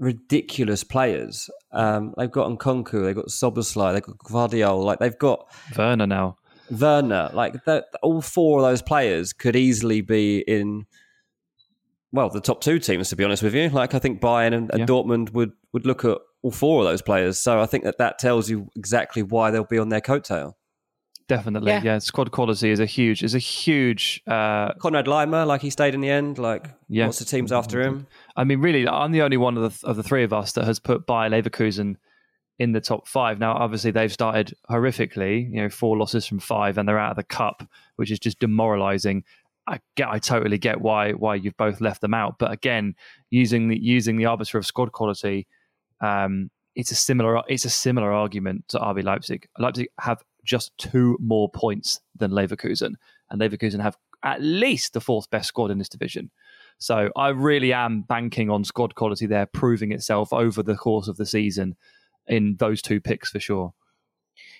ridiculous players. Um, they've got Nkunku, they've got Szoboszlai, they've got Gvardiol, like they've got Werner now. Werner. Like that, all four of those players could easily be in. Well, the top two teams, to be honest with you. Like I think Bayern and, and Yeah. Dortmund would would look at all four of those players. So I think that that tells you exactly why they'll be on their coattail. Definitely, Yeah. yeah. Squad quality is a huge, is a huge. Uh, Konrad Laimer, like he stayed in the end. Like Yeah. lots of teams after him. I mean, really, I'm the only one of the of the three of us that has put Bayer Leverkusen in the top five. Now, obviously, they've started horrifically. You know, four losses from five, and they're out of the cup, which is just demoralising. I get, I totally get why why you've both left them out. But again, using the using the arbiter of squad quality, um, it's a similar it's a similar argument to RB Leipzig. Leipzig have just two more points than Leverkusen, and Leverkusen have at least the fourth best squad in this division. So I really am banking on squad quality there, proving itself over the course of the season in those two picks for sure.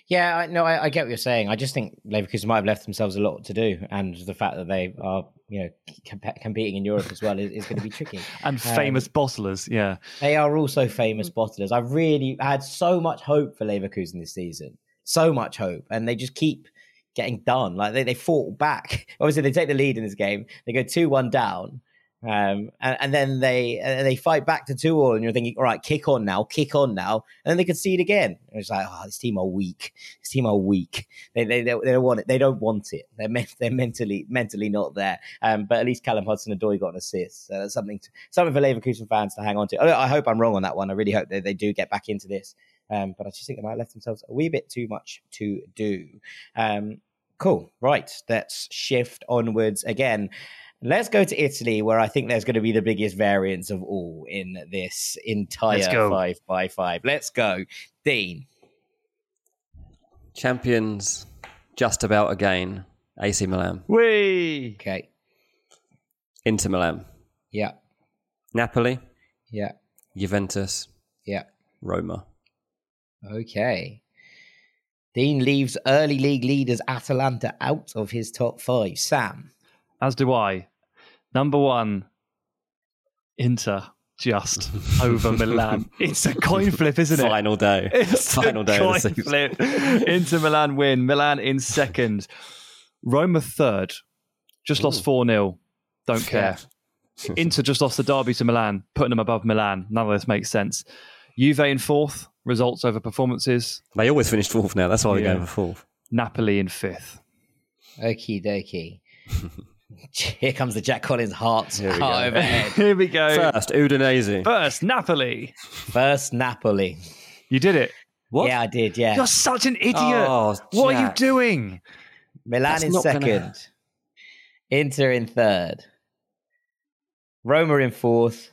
Yeah, I, no, I, I get what you're saying. I just think Leverkusen might have left themselves a lot to do, and the fact that they are, you know, comp- competing in Europe as well is, is going to be tricky. And um, famous bottlers, yeah. They are also famous bottlers. I really had so much hope for Leverkusen this season, so much hope, and they just keep getting done. Like they, they fought back. Obviously, they take the lead in this game. They go two one down, um, and, and then they they fight back to two all. And you're thinking, all right, kick on now, kick on now, and then they concede again. And it's like, oh, this team are weak. This team are weak. They they, they, they don't want it. They don't want it. They're men- they're mentally mentally not there. Um, but at least Callum Hudson Odoi got an assist. So that's something to, something for Leverkusen fans to hang on to. I, I hope I'm wrong on that one. I really hope that they do get back into this. Um, but I just think they might have left themselves a wee bit too much to do. Um, cool. Right. Let's shift onwards again. Let's go to Italy, where I think there's going to be the biggest variance of all in this entire five by five. Let's go, Dean. Champions just about again. AC Milan, Whee! Okay. Inter Milan, Yeah. Napoli, Yeah. Juventus, Yeah. Roma. Okay. Dean leaves early league leaders Atalanta out of his top five. Sam. As do I. Number one, Inter just over Milan. It's a coin flip, isn't it? Final day. It's Final a day of the coin flip. Inter Milan win. Milan in second. Roma third. Just lost 4 0. Don't care. Inter just lost the derby to Milan, putting them above Milan. None of this makes sense. Juve in fourth. Results over performances. They always finish fourth now. That's why they're Yeah. going for fourth. Napoli in fifth. Okie dokie. Here comes the Jack Collins heart, Here we heart go. overhead. Here we go. First, Udinese. First, Napoli. First Napoli. You did it. What? Yeah, I did. Yeah. You're such an idiot. Oh, what are you Jack. doing? Milan That's in not second. gonna- Inter in third. Roma in fourth.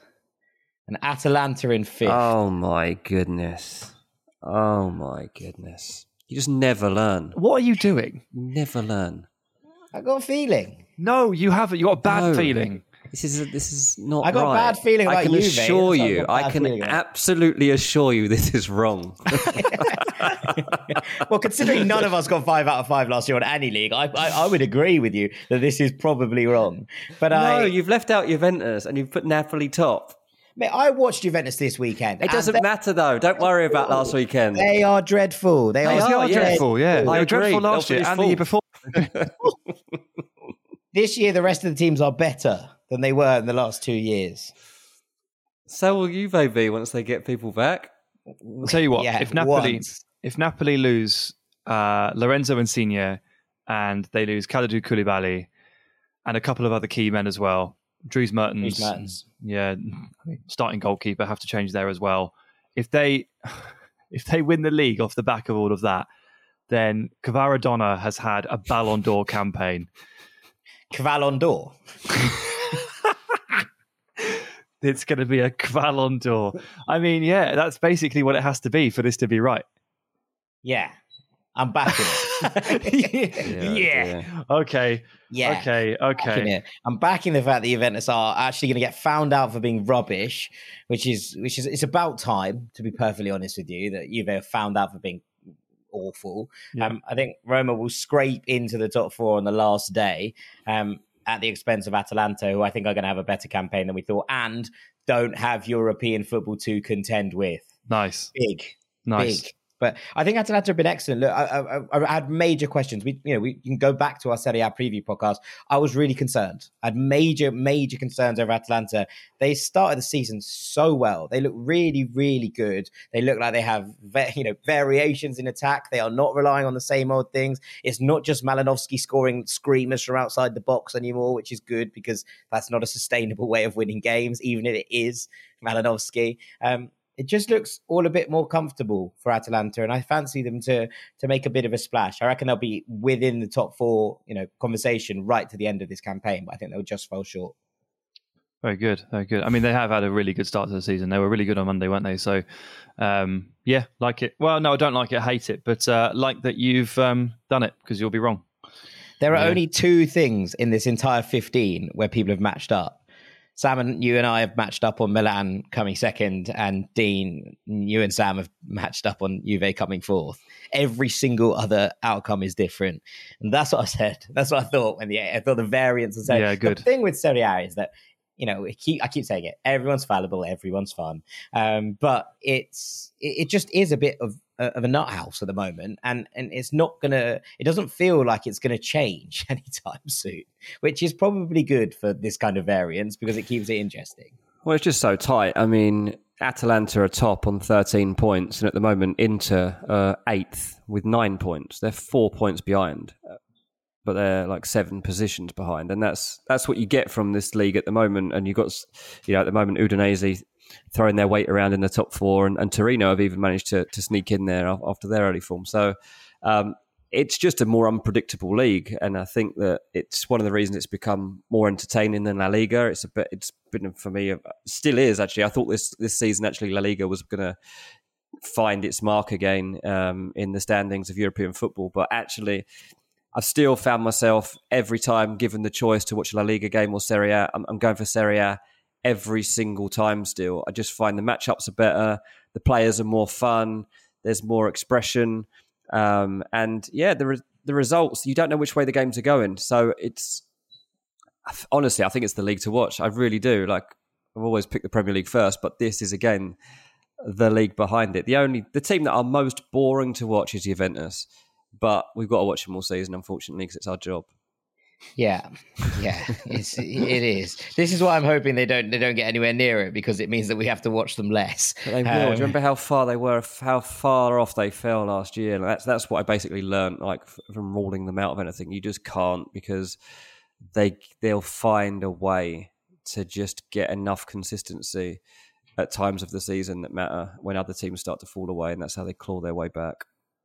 And Atalanta in fifth. Oh my goodness. Oh my goodness. You just never learn. What are you doing? Never learn. I got a feeling. No, you haven't. You got a bad No. feeling. This is this is not. I got a right. bad feeling I can Juve. assure That's what I've you. got a I bad can feeling about. absolutely assure you this is wrong. well, considering none of us got five out of five last year on any league, I, I, I would agree with you that this is probably wrong. But no, I, you've left out Juventus and you've put Napoli top. mate, I watched Juventus this weekend. It doesn't they, matter though. Don't worry about last weekend. They are dreadful. They, They are, are, They are yeah. dreadful, yeah. I They were agree. dreadful They'll last year finish and the year before. this year the rest of the teams are better than they were in the last two years. So will Juve be once they get people back. I'll tell you what, Yeah, if Napoli once. if Napoli lose uh, Lorenzo Insigne and they lose Kalidou Koulibaly and a couple of other key men as well, Dries Mertens, Dries Mertens. yeah, starting goalkeeper have to change there as well. If they if they win the league off the back of all of that, then Kvaradonna has had a Ballon d'Or campaign. Cavallon d'Or. It's going to be a Ballon d'Or. I mean, yeah, that's basically what it has to be for this to be right. Yeah. I'm backing it. yeah. Yeah, Okay. yeah. Okay. Okay. I'm backing the fact that Juventus are actually going to get found out for being rubbish, which is which is it's about time to be perfectly honest with you that Juve are found out for being awful. Yeah. Um, I think Roma will scrape into the top four on the last day um, at the expense of Atalanta, who I think are going to have a better campaign than we thought, and don't have European football to contend with. Nice. Big, Nice. big. But I think Atalanta have been excellent. Look, I, I, I had major questions. We, you know, we can go back to our Serie A preview podcast. I was really concerned. I had major, major concerns over Atalanta. They started the season so well. They look really, really good. They look like they have, you know, variations in attack. They are not relying on the same old things. It's not just Malinovskyi scoring screamers from outside the box anymore, which is good because that's not a sustainable way of winning games, even if it is Malinovskyi. Um, it just looks all a bit more comfortable for Atalanta, and I fancy them to to make a bit of a splash. I reckon they'll be within the top four, you know, conversation right to the end of this campaign, but I think they'll just fall short. Very good. Very good. I mean, they have had a really good start to the season. They were really good on Monday, weren't they? So, um, yeah, like it. Well, no, I don't like it. I hate it. But uh, like that you've um, done it because you'll be wrong. There are Yeah. only two things in this entire 15 where people have matched up. Sam and you and I have matched up on Milan coming second, and Dean, you and Sam have matched up on Juve coming fourth. Every single other outcome is different, and that's what I said. That's what I thought when the I thought the variance was. Yeah, good. The thing with Serie A is that you know I keep I keep saying it. Everyone's fallible. Everyone's fun, um, but it's it, it just is a bit of of a nut house at the moment, and and it's not gonna. It doesn't feel like it's gonna change anytime soon, which is probably good for this kind of variance because it keeps it interesting. Well, it's just so tight. I mean, Atalanta are top on 13 points, and at the moment, Inter are eighth with nine points. They're four points behind, uh, but they're like seven positions behind, and that's that's what you get from this league at the moment. And you've got, you know, at the moment, Udinese throwing their weight around in the top four, and, and Torino have even managed to to sneak in there after their early form. So. Um, it's just a more unpredictable league, and I think that it's one of the reasons it's become more entertaining than La Liga. It's a bit, it's been for me, still is actually. I thought this this season actually La Liga was going to find its mark again um, in the standings of European football, but actually, I've still found myself every time given the choice to watch a La Liga game or Serie A, I'm, I'm going for Serie A every single time. Still, I just find the matchups are better, the players are more fun, there's more expression. Um, and yeah, the re- the results you don't know which way the games are going. So it's honestly, I think it's the league to watch. I really do. Like I've always picked the Premier League first, but this is again the league behind it. The only the team that are most boring to watch is Juventus, but we've got to watch them all season, unfortunately, because it's our job. Yeah, yeah, it's, it is. This is why I'm hoping they don't they don't get anywhere near it because it means that we have to watch them less. But they will. Um, Do you remember how far they were? How far off they fell last year? And that's that's what I basically learned, like from ruling them out of anything. You just can't because they they'll find a way to just get enough consistency at times of the season that matter when other teams start to fall away, and that's how they claw their way back.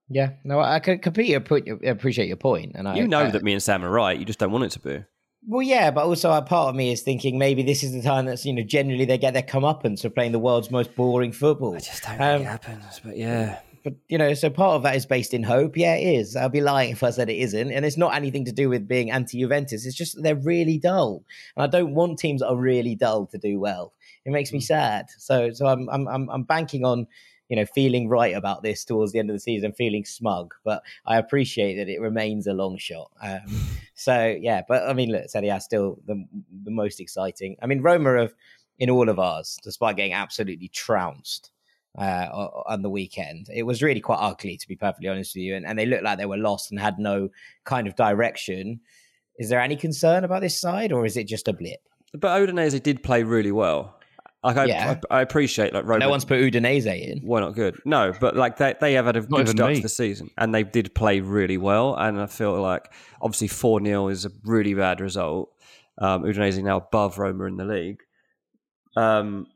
Yeah, no, I can completely appreciate your point, and I you know I, that me and Sam are right. You just don't want it to be. Well, yeah, but also a part of me is thinking maybe this is the time that's you know generally they get their comeuppance for playing the world's most boring football. It just don't Um, really happens, but yeah. But you know, so part of that is based in hope. Yeah, it is. I'd be lying if I said it isn't. And it's not anything to do with being anti-Juventus. It's just they're really dull, and I don't want teams that are really dull to do well. It makes me sad. So, so I'm I'm I'm, I'm banking on you know feeling right about this towards the end of the season, feeling smug. But I appreciate that it remains a long shot. Um, so yeah, but I mean, look, Serie A still the the most exciting. I mean, Roma have in all of ours, despite getting absolutely trounced uh, on the weekend. It was really quite ugly, to be perfectly honest with you. And, and they looked like they were lost and had no kind of direction. Is there any concern about this side, or is it just a blip? But Udinese did play really well. Like I, Yeah. I, I appreciate like Roma. No one's put Udinese in. why not good? No, but like they they have had a good start me. to the season, and they did play really well. And I feel like obviously four 0 is a really bad result. Um, Udinese now above Roma in the league. Um,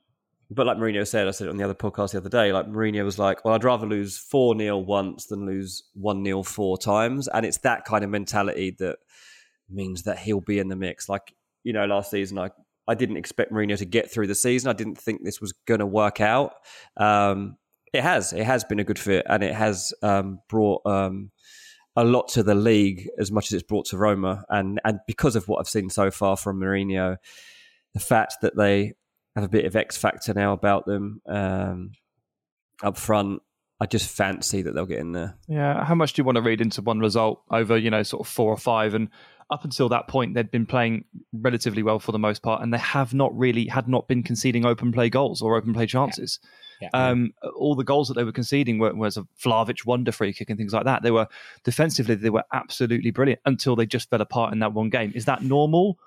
but like Mourinho said, I said it on the other podcast the other day. Like Mourinho was like, "Well, I'd rather lose four 0 once than lose one 0 four times," and it's that kind of mentality that means that he'll be in the mix. Like you know, last season I I didn't expect Mourinho to get through the season. I didn't think this was going to work out. Um, it has. It has been a good fit, and it has um, brought um, a lot to the league as much as it's brought to Roma. And and because of what I've seen so far from Mourinho, the fact that they have a bit of X factor now about them um, up front, I just fancy that they'll get in there. Yeah, how much do you want to read into one result over, you know, sort of four or five? And up until that point, they'd been playing relatively well for the most part, and they have not really had not been conceding open play goals or open play chances. Yeah. Um, all the goals that they were conceding were was a Vlahovic wonder free kick and things like that. They were defensively, they were absolutely brilliant until they just fell apart in that one game. Is that normal?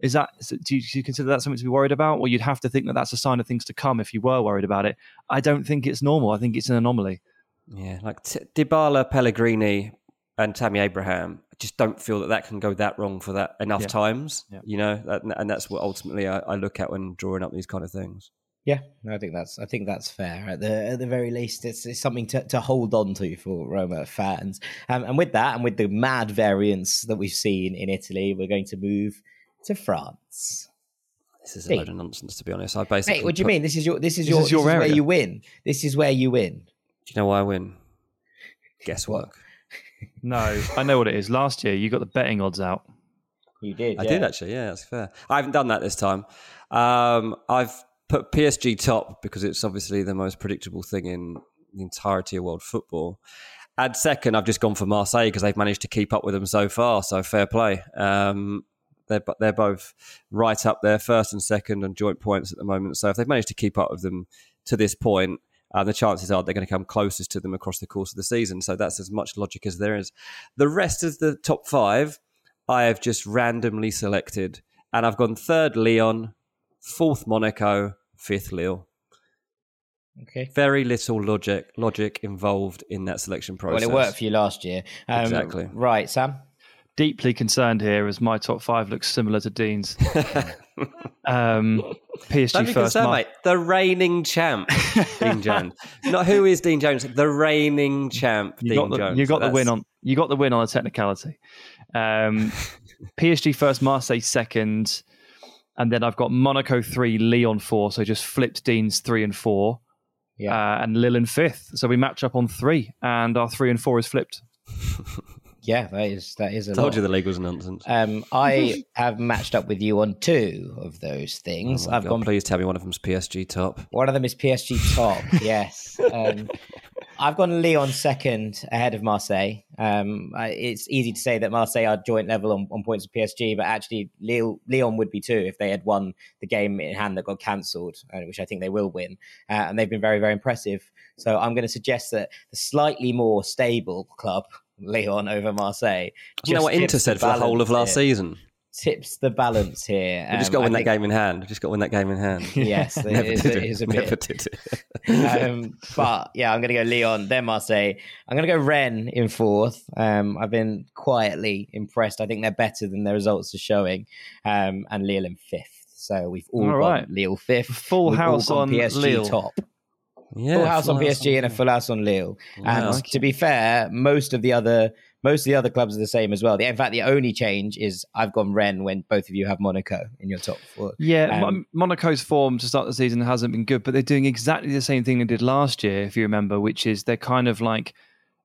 Is that do you, do you consider that something to be worried about? Well, you'd have to think that that's a sign of things to come if you were worried about it. I don't think it's normal. I think it's an anomaly. Yeah, like T- Dybala, Pellegrini, and Tammy Abraham. Just don't feel that that can go that wrong for that enough Yeah. times. Yeah. You know, that, and that's what ultimately I, I look at when drawing up these kind of things. Yeah, no, I think that's I think that's fair. At the at the very least, it's, it's something to, to hold on to for Roma fans. Um, and with that, and with the mad variants that we've seen in Italy, we're going to move to France. This is a load of nonsense, to be honest. I basically. Hey, what do you put- mean? This is your this is This your is your this is where you win. This is where you win. Do you know why I win? Guesswork. No, I know what it is. Last year, you got the betting odds out. You did. I yeah. did actually. Yeah, that's fair. I haven't done that this time. Um, I've put PSG top because it's obviously the most predictable thing in the entirety of world football. And second, I've just gone for Marseille because they've managed to keep up with them so far. So fair play. Um, they're bo- they're both right up there, first and second, on joint points at the moment. So if they've managed to keep up with them to this point, uh, the chances are they're going to come closest to them across the course of the season. So that's as much logic as there is. The rest of the top five, I have just randomly selected, and I've gone third Lyon, fourth Monaco, fifth Lille. Okay. Very little logic logic involved in that selection process. Well, it worked for you last year. Um, Exactly. Right, Sam. Deeply concerned here as my top five looks similar to Dean's. um, PSG Don't be first. concerned, Mar- mate. The reigning champ, Dean Jones. Not who is Dean Jones. The reigning champ, You Dean got the, Jones. you got the That's- win on you got the win on a technicality. Um, PSG first, Marseille second, and then I've got Monaco three, Lyon four. So just flipped Dean's three and four, Yeah. uh, and Lille in fifth. So we match up on three, and our three and four is flipped. Yeah, that is that is a Told lot. you the league was nonsense. Um, I have matched up with you on two of those things. Oh I've God, gone. Please tell me one of them's PSG top. One of them is PSG top. yes. Um, I've gone Lyon second ahead of Marseille. Um, I, it's easy to say that Marseille are joint level on, on points with PSG, but actually Lille, Lyon would be too if they had won the game in hand that got cancelled, uh, which I think they will win. Uh, and they've been very, very impressive. So I'm going to suggest that the slightly more stable club, Lyon over Marseille. Do you know what Inter said for the whole of last here. season? Tips the balance here. We just Um, got to win that game in hand. We just got to win that game in hand. Yes, it Never is, did it it. is a Never bit. did it. um, but yeah, I'm going to go Lyon, then Marseille. I'm going to go Rennes in fourth. Um, I've been quietly impressed. I think they're better than their results are showing. Um, and Lille in fifth. So we've all, All got right. Lille fifth. Full We've house on PSG Lille. top. Yeah, full house on PSG and a full house on Lille. And to be fair, most of the other most of the other clubs are the same as well. In fact, the only change is I've gone Rennes when both of you have Monaco in your top four. Yeah, Um, Mon- Monaco's form to start the season hasn't been good, but they're doing exactly the same thing they did last year, if you remember, which is they're kind of like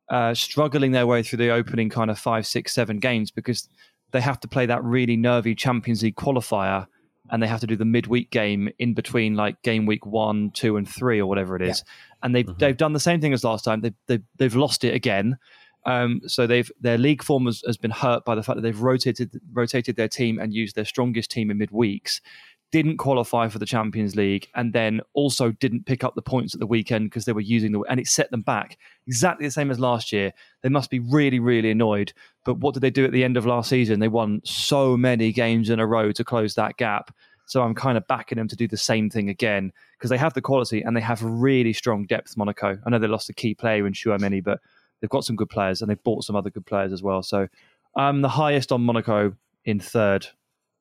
uh, struggling their way through the opening kind of five, six, seven games because they have to play that really nervy Champions League qualifier and they have to do the midweek game in between like game week one, two, and three, or whatever it is. And they've they've done the same thing as last time. They've they've, they've lost it again. Um, so they've their league form has, has been hurt by the fact that they've rotated rotated their team and used their strongest team in midweeks. Didn't qualify for the Champions League and then also didn't pick up the points at the weekend because they were using the and it set them back exactly the same as last year. They must be really, really annoyed. But what did they do at the end of last season? They won so many games in a row to close that gap. So I'm kind of backing them to do the same thing again because they have the quality and they have really strong depth. Monaco. I know they lost a key player in Tchouameni, but they've got some good players and they've bought some other good players as well. So I'm the highest on Monaco in third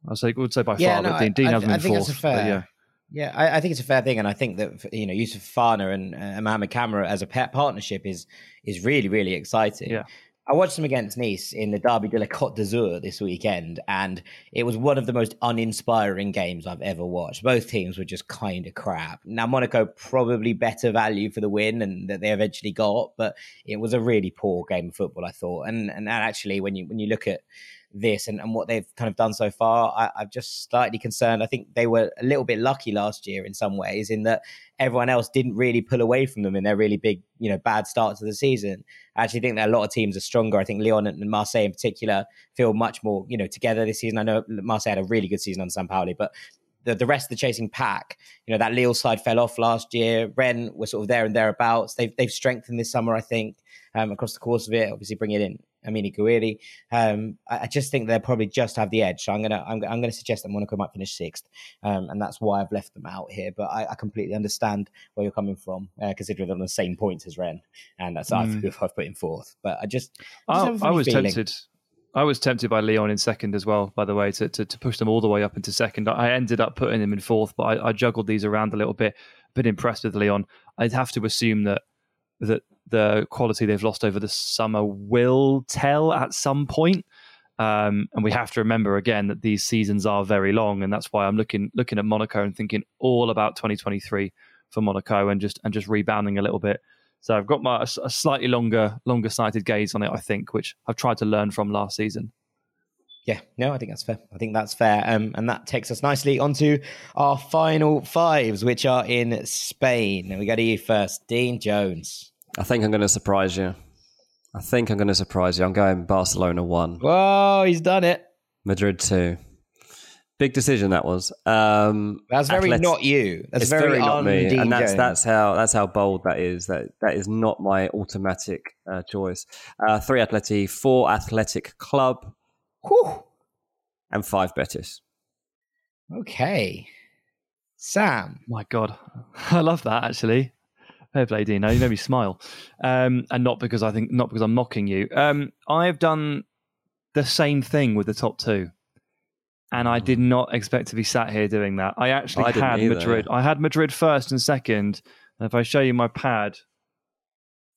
I say, would say by yeah, far, no, but Dean, Dean I, has been I think fourth. It's a fair, yeah. Yeah, I, I, think it's a fair thing, and I think that you know Youssouf Fana and uh, Mohamed Camara as a pet partnership is is really really exciting. Yeah. I watched them against Nice in the Derby de la Côte d'Azur this weekend, and it was one of the most uninspiring games I've ever watched. Both teams were just kind of crap. Now, Monaco probably better value for the win, and that they eventually got, but it was a really poor game of football, I thought. And and actually, when you when you look at this and, and what they've kind of done so far, I, am just slightly concerned. I think they were a little bit lucky last year in some ways, in that everyone else didn't really pull away from them in their really big, you know, bad starts to the season. I actually think that a lot of teams are stronger. I think Lyon and Marseille in particular feel much more, you know, together this season. I know Marseille had a really good season on Sampaoli, but the, the rest of the chasing pack, you know, that Lille side fell off last year. Rennes were sort of there and thereabouts. They've they've strengthened this summer, I think, um, across the course of it. Obviously, bringing in Amine Gouiri. Um, I, I, just think they'll probably just have the edge. So I'm gonna I'm, I'm gonna suggest that Monaco might finish sixth, um, and that's why I've left them out here. But I, I completely understand where you're coming from, uh, considering they're on the same points as Rennes, and that's mm. I've, I've put in fourth. But I just, I, I was feeling. tempted. I was tempted by Lyon in second as well, by the way, to, to, to, push them all the way up into second. I ended up putting them in fourth, but I, I juggled these around a little bit. Been impressed with Lyon. I'd have to assume that that the quality they've lost over the summer will tell at some point. Um, and we have to remember again that these seasons are very long, and that's why I'm looking looking at Monaco and thinking all about 2023 for Monaco and just and just rebounding a little bit. So I've got my a slightly longer longer sighted gaze on it, I think, which I've tried to learn from last season. Yeah, no, I think that's fair. I think that's fair. Um, and that takes us nicely onto our final fives, which are in Spain. And we go to you first, Dean Jones. I think I'm going to surprise you. I think I'm going to surprise you. I'm going Barcelona one. Whoa, he's done it. Madrid two. Big decision that was. Um, that's very Atlet- not you. That's very, very not me, and that's Jones. that's how that's how bold that is. That that is not my automatic uh, choice. Uh, three Atleti, four Athletic Club, Whew. and five Betis. Okay, Sam. My God, I love that actually. Fair play, Dino. You made me smile, um, and not because I think not because I'm mocking you. Um, I've done the same thing with the top two, and I did not expect to be sat here doing that. I actually I had either. Madrid. I had Madrid first and second. And if I show you my pad,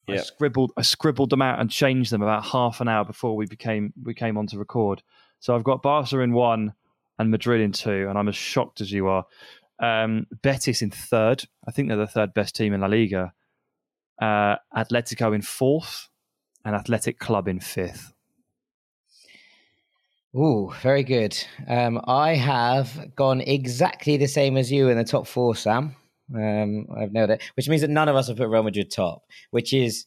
yep. I scribbled I scribbled them out and changed them about half an hour before we became we came on to record. So I've got Barca in one and Madrid in two, and I'm as shocked as you are. Um, Betis in third. I think they're the third best team in La Liga. Uh, Atletico in fourth, and Athletic Club in fifth. Ooh, very good. Um, I have gone exactly the same as you in the top four, Sam. Um, I've nailed it, which means that none of us have put Real Madrid top, which is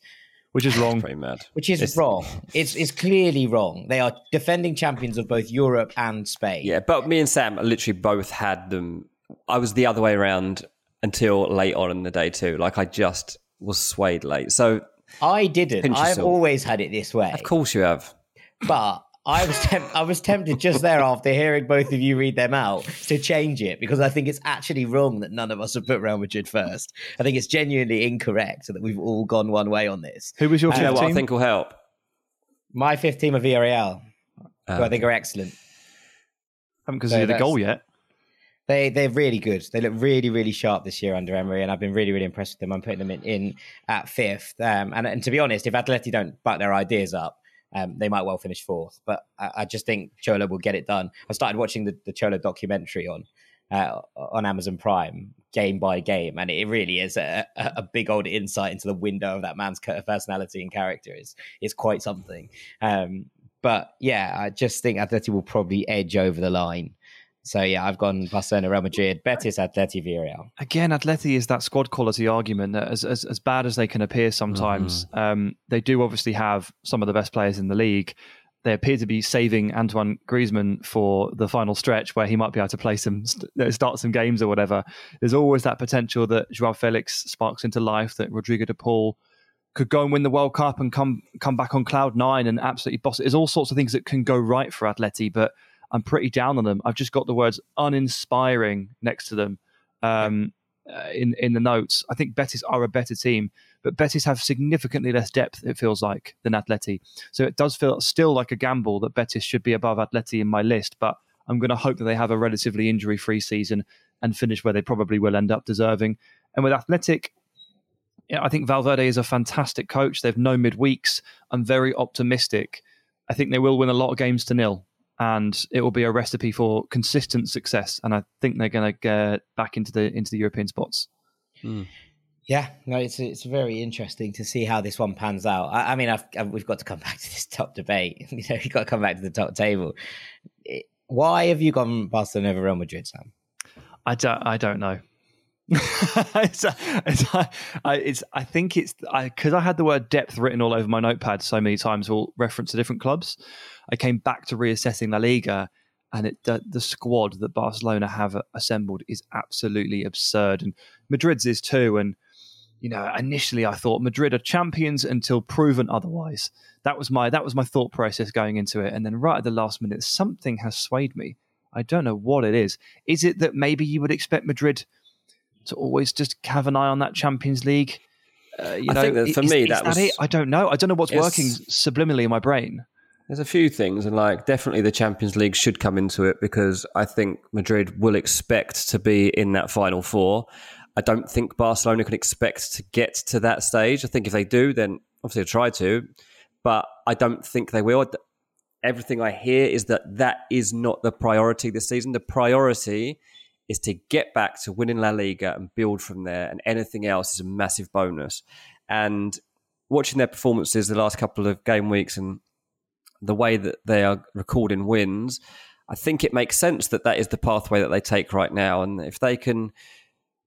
which is wrong. Pretty mad. Which is it's, wrong. It's it's clearly wrong. They are defending champions of both Europe and Spain. Yeah, but me and Sam literally both had them I was the other way around until late on in the day too. Like I just was swayed late. So I didn't. I've always had it this way. Of course you have. But I was temp- I was tempted just there after hearing both of you read them out to change it because I think it's actually wrong that none of us have put Real Madrid first. I think it's genuinely incorrect that we've all gone one way on this. Who was your fifth you know team? I think will help. My fifth team of Villarreal, uh, who I think are excellent. Haven't conceded so a goal yet. They they're really good. They look really really sharp this year under Emery, and I've been really really impressed with them. I'm putting them in, in at fifth. Um, and and to be honest, if Atleti don't back their ideas up, um, they might well finish fourth. But I, I, just think Cholo will get it done. I started watching the, the Cholo documentary on uh, on Amazon Prime, game by game, and it really is a, a, big old insight into the window of that man's personality and character. is is quite something. Um, but yeah, I just think Atleti will probably edge over the line. So yeah, I've gone Barcelona, Real Madrid, Betis, Atleti, Villarreal. Again, Atleti is that squad quality argument that as as, as bad as they can appear sometimes, mm-hmm. um, they do obviously have some of the best players in the league. they appear to be saving Antoine Griezmann for the final stretch where he might be able to play some start some games or whatever. There's always that potential that Joao Felix sparks into life, that Rodrigo de Paul could go and win the World Cup and come come back on cloud nine and absolutely boss it. There's all sorts of things that can go right for Atleti, but I'm pretty down on them. I've just got the words uninspiring next to them um, uh, in in the notes. I think Betis are a better team, but Betis have significantly less depth. It feels like than Atleti, so it does feel still like a gamble that Betis should be above Atleti in my list. But I'm going to hope that they have a relatively injury free season and finish where they probably will end up deserving. And with Athletic, I think Valverde is a fantastic coach. They've no midweeks. I'm very optimistic. I think they will win a lot of games to nil, and it will be a recipe for consistent success. And I think they're going to get back into the into the European spots. Mm. Yeah, no, it's it's very interesting to see how this one pans out. I, I mean, I've, I've, we've got to come back to this top debate. You know, you've got to come back to the top table. It, why have you gone Barcelona over Real Madrid, Sam? I don't. I don't know. it's, uh, it's, uh, I, it's, I think it's because I, I, had the word depth written all over my notepad so many times, all reference to different clubs. I came back to reassessing La Liga, and it, the, the, squad that Barcelona have assembled is absolutely absurd, and Madrid's is too. And you know, initially I thought Madrid are champions until proven otherwise. That was my that was my thought process going into it, and then right at the last minute, something has swayed me. I don't know what it is. Is it that maybe you would expect Madrid? To always just have an eye on that Champions League. Uh, you I know, think that for is, me, is that, that was. It? I don't know. I don't know what's working subliminally in my brain. There's a few things, and like definitely the Champions League should come into it because I think Madrid will expect to be in that final four. I don't think Barcelona can expect to get to that stage. I think if they do, then obviously they'll try to, but I don't think they will. Everything I hear is that that is not the priority this season. The priority is to get back to winning La Liga and build from there, and anything else is a massive bonus. And watching their performances the last couple of game weeks and the way that they are recording wins, I think it makes sense that that is the pathway that they take right now. And if they can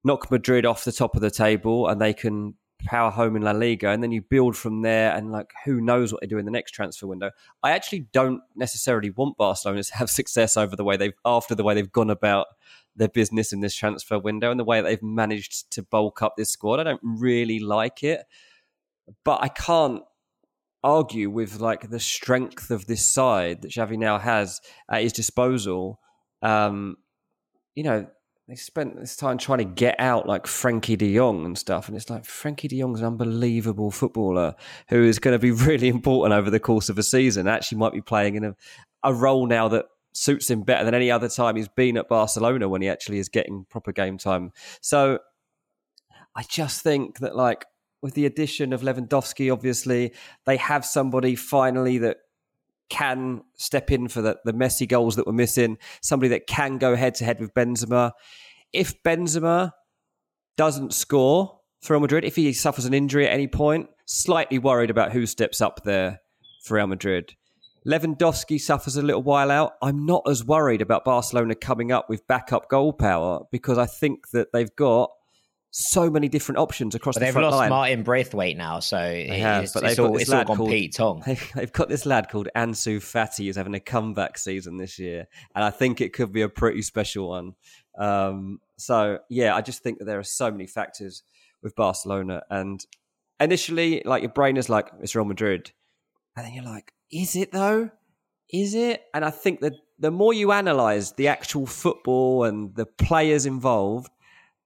knock Madrid off the top of the table and they can power home in La Liga, and then you build from there. And like, who knows what they do in the next transfer window? I actually don't necessarily want Barcelona to have success over the way they've after the way they've gone about their business in this transfer window and the way they've managed to bulk up this squad. I don't really like it, but I can't argue with like the strength of this side that Xavi now has at his disposal. Um, you know, they spent this time trying to get out like Frenkie de Jong and stuff. And it's like Frenkie de Jong's an unbelievable footballer who is going to be really important over the course of a season. Actually, might be playing in a, a role now that suits him better than any other time he's been at Barcelona when he actually is getting proper game time. So I just think that like with the addition of Lewandowski, obviously they have somebody finally that can step in for the, the messy goals that were missing, somebody that can go head to head with Benzema. If Benzema doesn't score for Real Madrid, if he suffers an injury at any point, slightly worried about who steps up there for Real Madrid. Lewandowski suffers a little while out. I'm not as worried about Barcelona coming up with backup goal power because I think that they've got so many different options across but the they've front lost line. Martin Braithwaite now, so they have, it's, but it's, they've all, got this it's lad all called Pete Tong. They've got this lad called Ansu Fati who's having a comeback season this year, and I think it could be a pretty special one. Um, so yeah, I just think that there are so many factors with Barcelona, and initially, like your brain is like it's Real Madrid, and then you're like, is it though? Is it? And I think that the more you analyze the actual football and the players involved,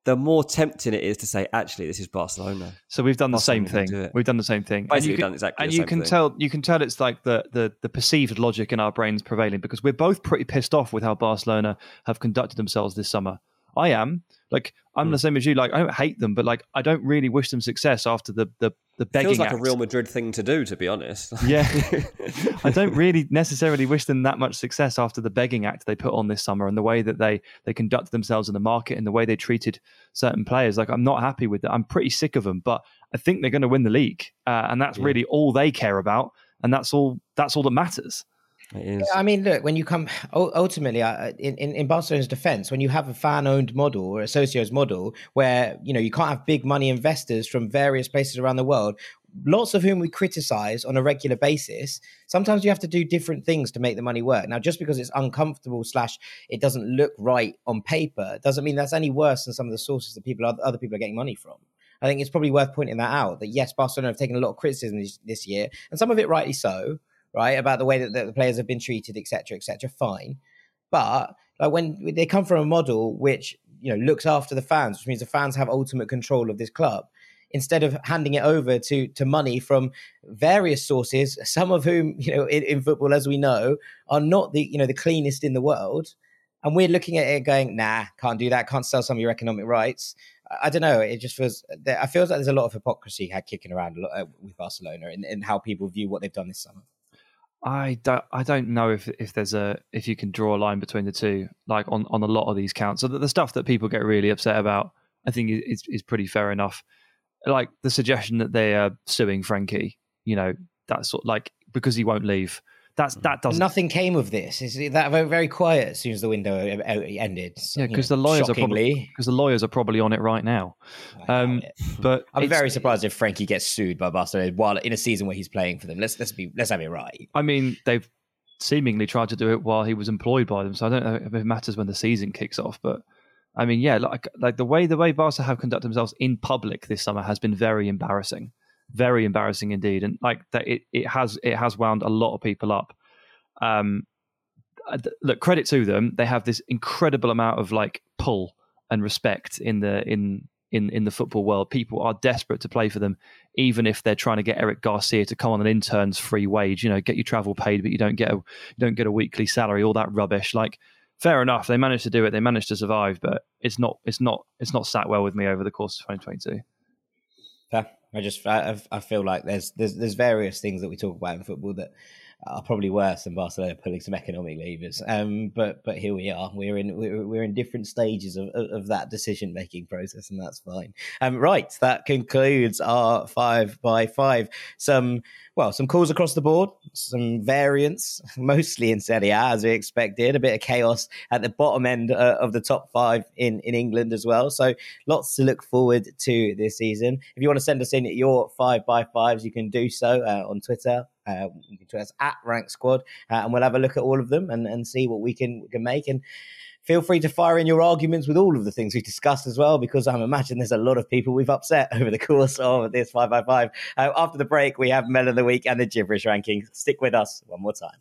the more tempting it is to say, actually, this is Barcelona. So we've done the same thing. We've done the same thing. Basically, and you can, done exactly and you can thing. tell you can tell it's like the, the the perceived logic in our brains prevailing because we're both pretty pissed off with how Barcelona have conducted themselves this summer. I am. Like I'm mm. the same as you. Like I don't hate them, but like I don't really wish them success after the the the begging. Feels like act. a Real Madrid thing to do, to be honest. yeah, I don't really necessarily wish them that much success after the begging act they put on this summer and the way that they they conducted themselves in the market and the way they treated certain players. Like I'm not happy with that. I'm pretty sick of them, but I think they're going to win the league, uh, and that's yeah. really all they care about, and that's all that's all that matters. I mean, look, when you come ultimately in, in, in Barcelona's defense, when you have a fan owned model or a socios model where, you know, you can't have big money investors from various places around the world, lots of whom we criticize on a regular basis, sometimes you have to do different things to make the money work. Now, just because it's uncomfortable slash it doesn't look right on paper doesn't mean that's any worse than some of the sources that people other people are getting money from. I think it's probably worth pointing that out. That yes, Barcelona have taken a lot of criticism this, this year, and some of it rightly so right? About the way that, the players have been treated, etc., etc. Fine, but like when they come from a model which you know looks after the fans, which means the fans have ultimate control of this club, instead of handing it over to to money from various sources, some of whom you know in, in football, as we know, are not the you know the cleanest in the world. And we're looking at it going, nah, can't do that. Can't sell some of your economic rights. I don't know. It just feels. I feel like there's a lot of hypocrisy had kicking around uh, with Barcelona and, how people view what they've done this summer. I don't I don't know if if there's a if you can draw a line between the two like on on a lot of these counts. So the, the stuff that people get really upset about, I think is is pretty fair enough. Like the suggestion that they are suing Frenkie, you know, that's sort like because he won't leave. That's mm. that doesn't. Nothing came of this. Is that very very quiet as soon as the window ended? Yeah, because the lawyers shockingly. are probably because the lawyers are probably on it right now. Um, but I'm very surprised if Frenkie gets sued by Barcelona while in a season where he's playing for them. Let's let's be let's have it right. I mean, they've seemingly tried to do it while he was employed by them, so I don't know if it matters when the season kicks off. But I mean, yeah, like like the way the way Barca have conducted themselves in public this summer has been very embarrassing very embarrassing indeed. And like that, it, it has it has wound a lot of people up. Um, uh, look, credit to them, they have this incredible amount of like pull and respect in the in in in the football world. People are desperate to play for them, even if they're trying to get Eric Garcia to come on an intern's free wage. You know, get your travel paid, but you don't get a you don't get a weekly salary. All that rubbish. Like, fair enough, they managed to do it. They managed to survive, but it's not it's not it's not sat well with me over the course of 2022. Yeah. I just I, I feel like there's there's there's various things that we talk about in football that are probably worse than Barcelona pulling some economic levers. Um, but but here we are. We're in we're, we're in different stages of, of that decision making process, and that's fine. Um, right, that concludes our five by five. Some well, some calls across the board, some variance, mostly in Serie A as we expected. A bit of chaos at the bottom end uh, of the top five in in England as well. So lots to look forward to this season. If you want to send us in your five by fives, you can do so uh, on Twitter uh, you can tweet us at Rank Squad, uh, and we'll have a look at all of them and, and see what we can we can make. And feel free to fire in your arguments with all of the things we've discussed as well, because I'm imagining there's a lot of people we've upset over the course of this 555. Uh, after the break, we have Melon of the Week and the Gibberish Ranking. Stick with us one more time.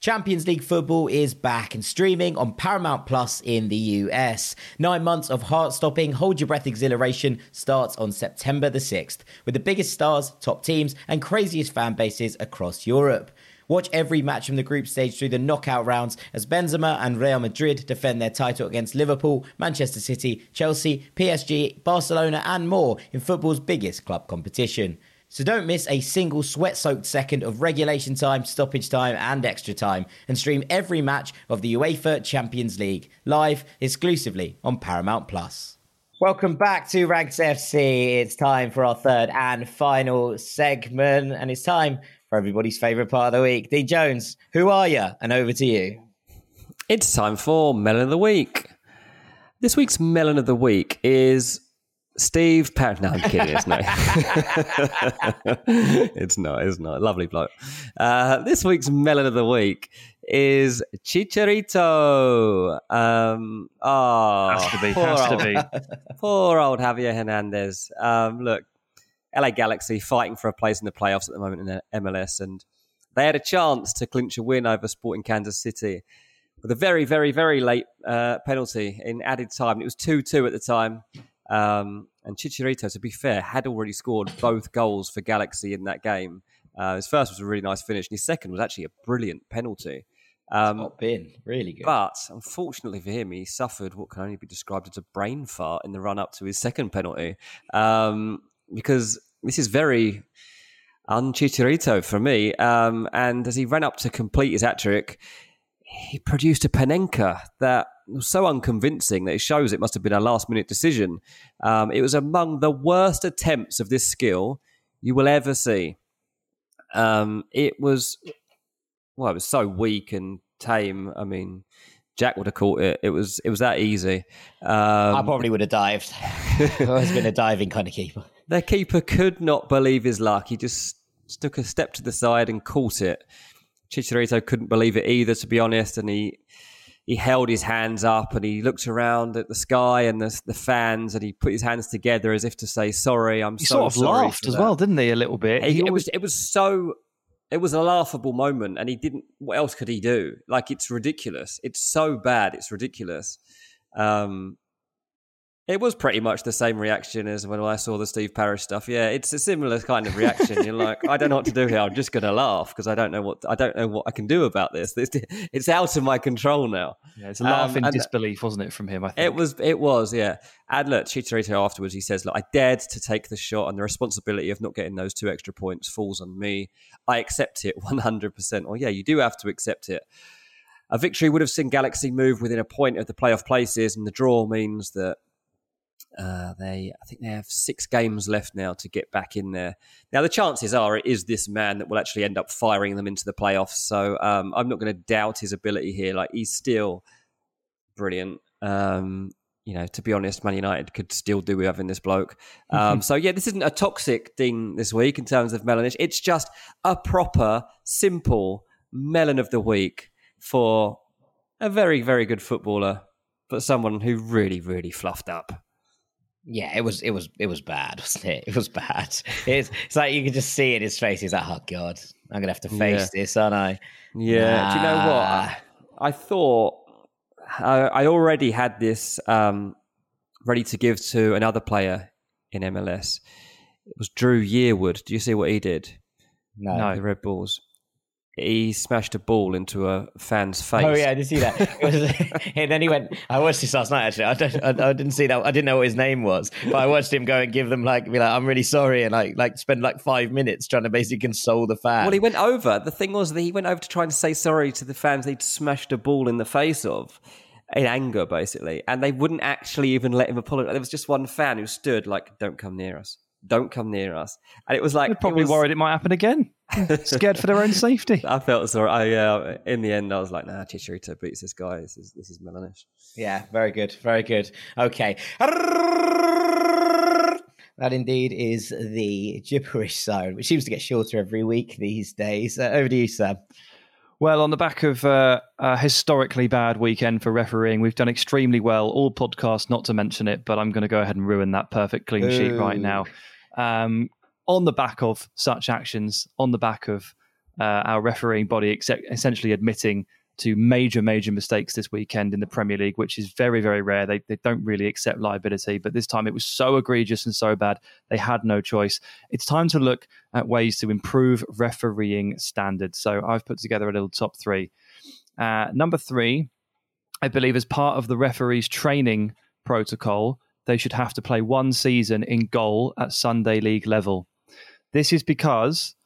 Champions League football is back and streaming on Paramount Plus in the US. Nine months of heart stopping, hold your breath exhilaration starts on September the 6th with the biggest stars, top teams, and craziest fan bases across Europe. Watch every match from the group stage through the knockout rounds as Benzema and Real Madrid defend their title against Liverpool, Manchester City, Chelsea, PSG, Barcelona, and more in football's biggest club competition. So don't miss a single sweat soaked second of regulation time, stoppage time, and extra time, and stream every match of the UEFA Champions League live exclusively on Paramount Plus. Welcome back to Ranks FC. It's time for our third and final segment, and it's time for everybody's favourite part of the week. D Jones, who are you? And over to you. It's time for Melon of the Week. This week's Melon of the Week is Steve Parry. No, I'm kidding. It's not. it's not. It's not. Lovely bloke. Uh, this week's melon of the week is Chicharito. Um, oh, has to be. Has old, to be. Poor old Javier Hernandez. Um, look, LA Galaxy fighting for a place in the playoffs at the moment in the MLS, and they had a chance to clinch a win over Sporting Kansas City with a very, very, very late uh, penalty in added time. It was 2 2 at the time. Um, and Chicharito, to be fair, had already scored both goals for Galaxy in that game. Uh, his first was a really nice finish, and his second was actually a brilliant penalty. Um, Top really good. But unfortunately for him, he suffered what can only be described as a brain fart in the run up to his second penalty. Um, because this is very unchicharito for me. Um, and as he ran up to complete his hat trick, he produced a Panenka that was so unconvincing that it shows it must have been a last minute decision. Um, it was among the worst attempts of this skill you will ever see. Um, it was well, it was so weak and tame. I mean, Jack would have caught it. It was it was that easy. Um, I probably would have dived. I've always been a diving kind of keeper. Their keeper could not believe his luck. He just took a step to the side and caught it. Chicharito couldn't believe it either, to be honest, and he he held his hands up and he looked around at the sky and the, the fans and he put his hands together as if to say sorry. I'm he so sort of laughed as that." well, didn't he? A little bit. He- He it was it was so it was a laughable moment and he didn't what else could he do like it's ridiculous it's so bad it's ridiculous um it was pretty much the same reaction as when I saw the Steve Parish stuff. Yeah, it's a similar kind of reaction. You're like, I don't know what to do here. I'm just going to laugh because I don't know what I don't know what I can do about this. It's, it's out of my control now. yeah, it's a laugh um, in and- disbelief, wasn't it, from him? I think It was, it was, yeah. And look, Chicharito afterwards, he says, "Look, I dared to take the shot, and the responsibility of not getting those two extra points falls on me. I accept it 100. percent Or yeah, you do have to accept it. A victory would have seen Galaxy move within a point of the playoff places, and the draw means that uh, they, I think they have six games left now to get back in there. Now, the chances are it is this man that will actually end up firing them into the playoffs. So um, I'm not going to doubt his ability here. Like he's still brilliant. Um, you know, to be honest, Man United could still do with having this bloke. Um, so yeah, this isn't a toxic thing this week in terms of Melanish. It's just a proper, simple melon of the week for a very, very good footballer, but someone who really, really fluffed up. Yeah, it was it was it was bad, wasn't it? It was bad. It's it's like you could just see it in his face. He's like, "Oh God, I'm gonna have to face this, aren't I?" Yeah. Do you know what? I, I thought I, I already had this um, ready to give to another player in MLS. It was Dru Yearwood. Do you see what he did? No. No. The Red Bulls. He smashed a ball into a fan's face. Oh yeah, I did see that. Was, and then he went. I watched this last night. Actually, I, don't, I, I didn't see that. I didn't know what his name was, but I watched him go and give them like, be like, "I'm really sorry," and like, like spend like five minutes trying to basically console the fan. Well, he went over. The thing was that he went over to try and say sorry to the fans he'd smashed a ball in the face of in anger, basically. And they wouldn't actually even let him apologize. There was just one fan who stood like, don't come near us. Don't come near us. And it was like, They're probably it was- worried it might happen again. Scared for their own safety. I felt sorry. I, uh, in the end, I was like, nah, Chicharito beats this guy. This is, this is Melanish. Yeah, very good, very good. Okay. That indeed is the gibberish zone, which seems to get shorter every week these days. Uh, over to you, Sam. Well, on the back of uh, a historically bad weekend for refereeing, we've done extremely well. All podcasts, not to mention it, but I'm going to go ahead and ruin that perfect clean sheet right now. Um, on the back of such actions, on the back of uh, our refereeing body ex- essentially admitting to major, major mistakes this weekend in the Premier League, which is very, very rare. They, they don't really accept liability, but this time it was so egregious and so bad, they had no choice. It's time to look at ways to improve refereeing standards. So I've put together a little top three. Uh, number three, I believe, as part of the referees' training protocol, they should have to play one season in goal at Sunday League level. This is because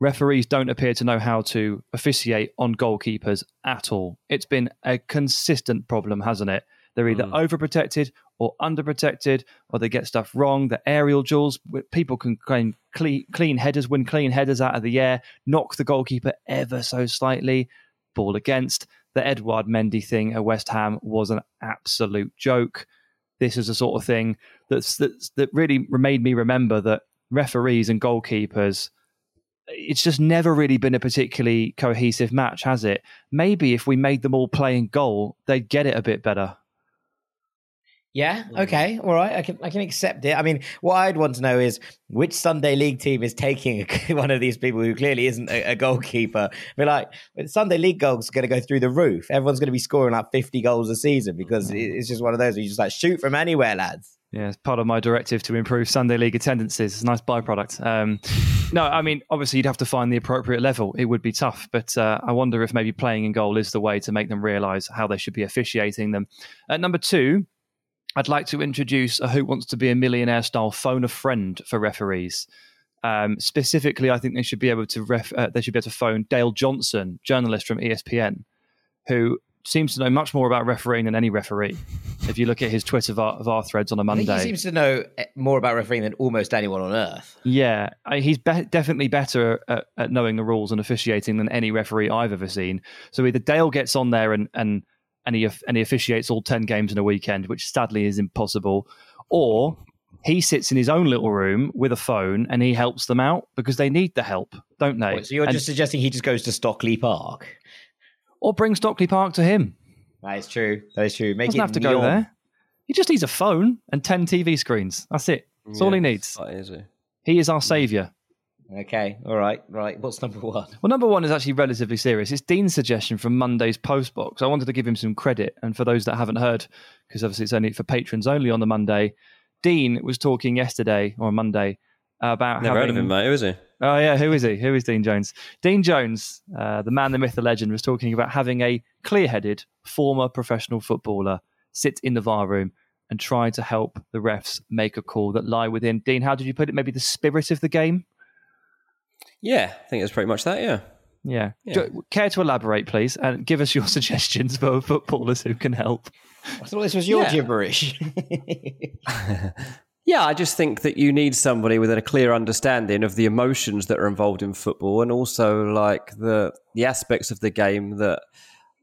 referees don't appear to know how to officiate on goalkeepers at all. It's been a consistent problem, hasn't it? They're either hmm. overprotected or underprotected, or they get stuff wrong. The aerial duels, people can claim clean, clean headers, win clean headers out of the air, knock the goalkeeper ever so slightly, ball against. The Edouard Mendy thing at West Ham was an absolute joke. This is the sort of thing that's, that's that really made me remember that referees and goalkeepers it's just never really been a particularly cohesive match, has it? Maybe if we made them all play in goal, they'd get it a bit better. Yeah. Mm. Okay. All right. I can I can accept it. I mean, what I'd want to know is which Sunday League team is taking one of these people who clearly isn't a, a goalkeeper. Be like, Sunday League goals are going to go through the roof. Everyone's going to be scoring like fifty goals a season because mm. it's just one of those where you just like shoot from anywhere, lads. Yeah, it's part of my directive to improve Sunday league attendances. It's a nice byproduct. Um, no, I mean, obviously, you'd have to find the appropriate level. It would be tough, but uh, I wonder if maybe playing in goal is the way to make them realise how they should be officiating them. At number two, I'd like to introduce a Who Wants to Be a Millionaire style phone a friend for referees. Um, specifically, I think they should be able to ref- uh, they should be able to phone Dale Johnson, journalist from ESPN, who seems to know much more about refereeing than any referee. If you look at his Twitter VAR, VAR threads on a Monday, he seems to know eh, more about refereeing than almost anyone on earth. Yeah, he's be- definitely better at, at knowing the rules and officiating than any referee I've ever seen. So either Dale gets on there and and and he and he officiates all ten games in a weekend, which sadly is impossible, or he sits in his own little room with a phone and he helps them out because they need the help, don't they? Wait, so you're And- just suggesting he just goes to Stockley Park? Or bring Stockley Park to him. That is true. That is true. Make Doesn't it have to go there. He just needs a phone and ten TV screens. That's it. That's all he needs. That is it. He is our saviour. Okay. All right. Right. What's number one? Well, number one is actually relatively serious. It's Dean's suggestion from Monday's postbox. I wanted to give him some credit. And for those that haven't heard, because obviously it's only for patrons only on the Monday, Dean was talking yesterday or Monday about Never heard of him, mate. Who is he? Oh, yeah. Who is he? Who is Dean Jones? Dean Jones, uh, the man, the myth, the legend, was talking about having a clear headed former professional footballer sit in the VAR room and try to help the refs make a call that lie within. Dean, how did you put it? Maybe the spirit of the game? Yeah, I think it's pretty much that. Yeah. Yeah. Yeah. Do- Care to elaborate, please, and give us your suggestions for footballers who can help. I thought this was your Yeah. gibberish. Yeah, I just think that you need somebody with a clear understanding of the emotions that are involved in football and also like the the aspects of the game that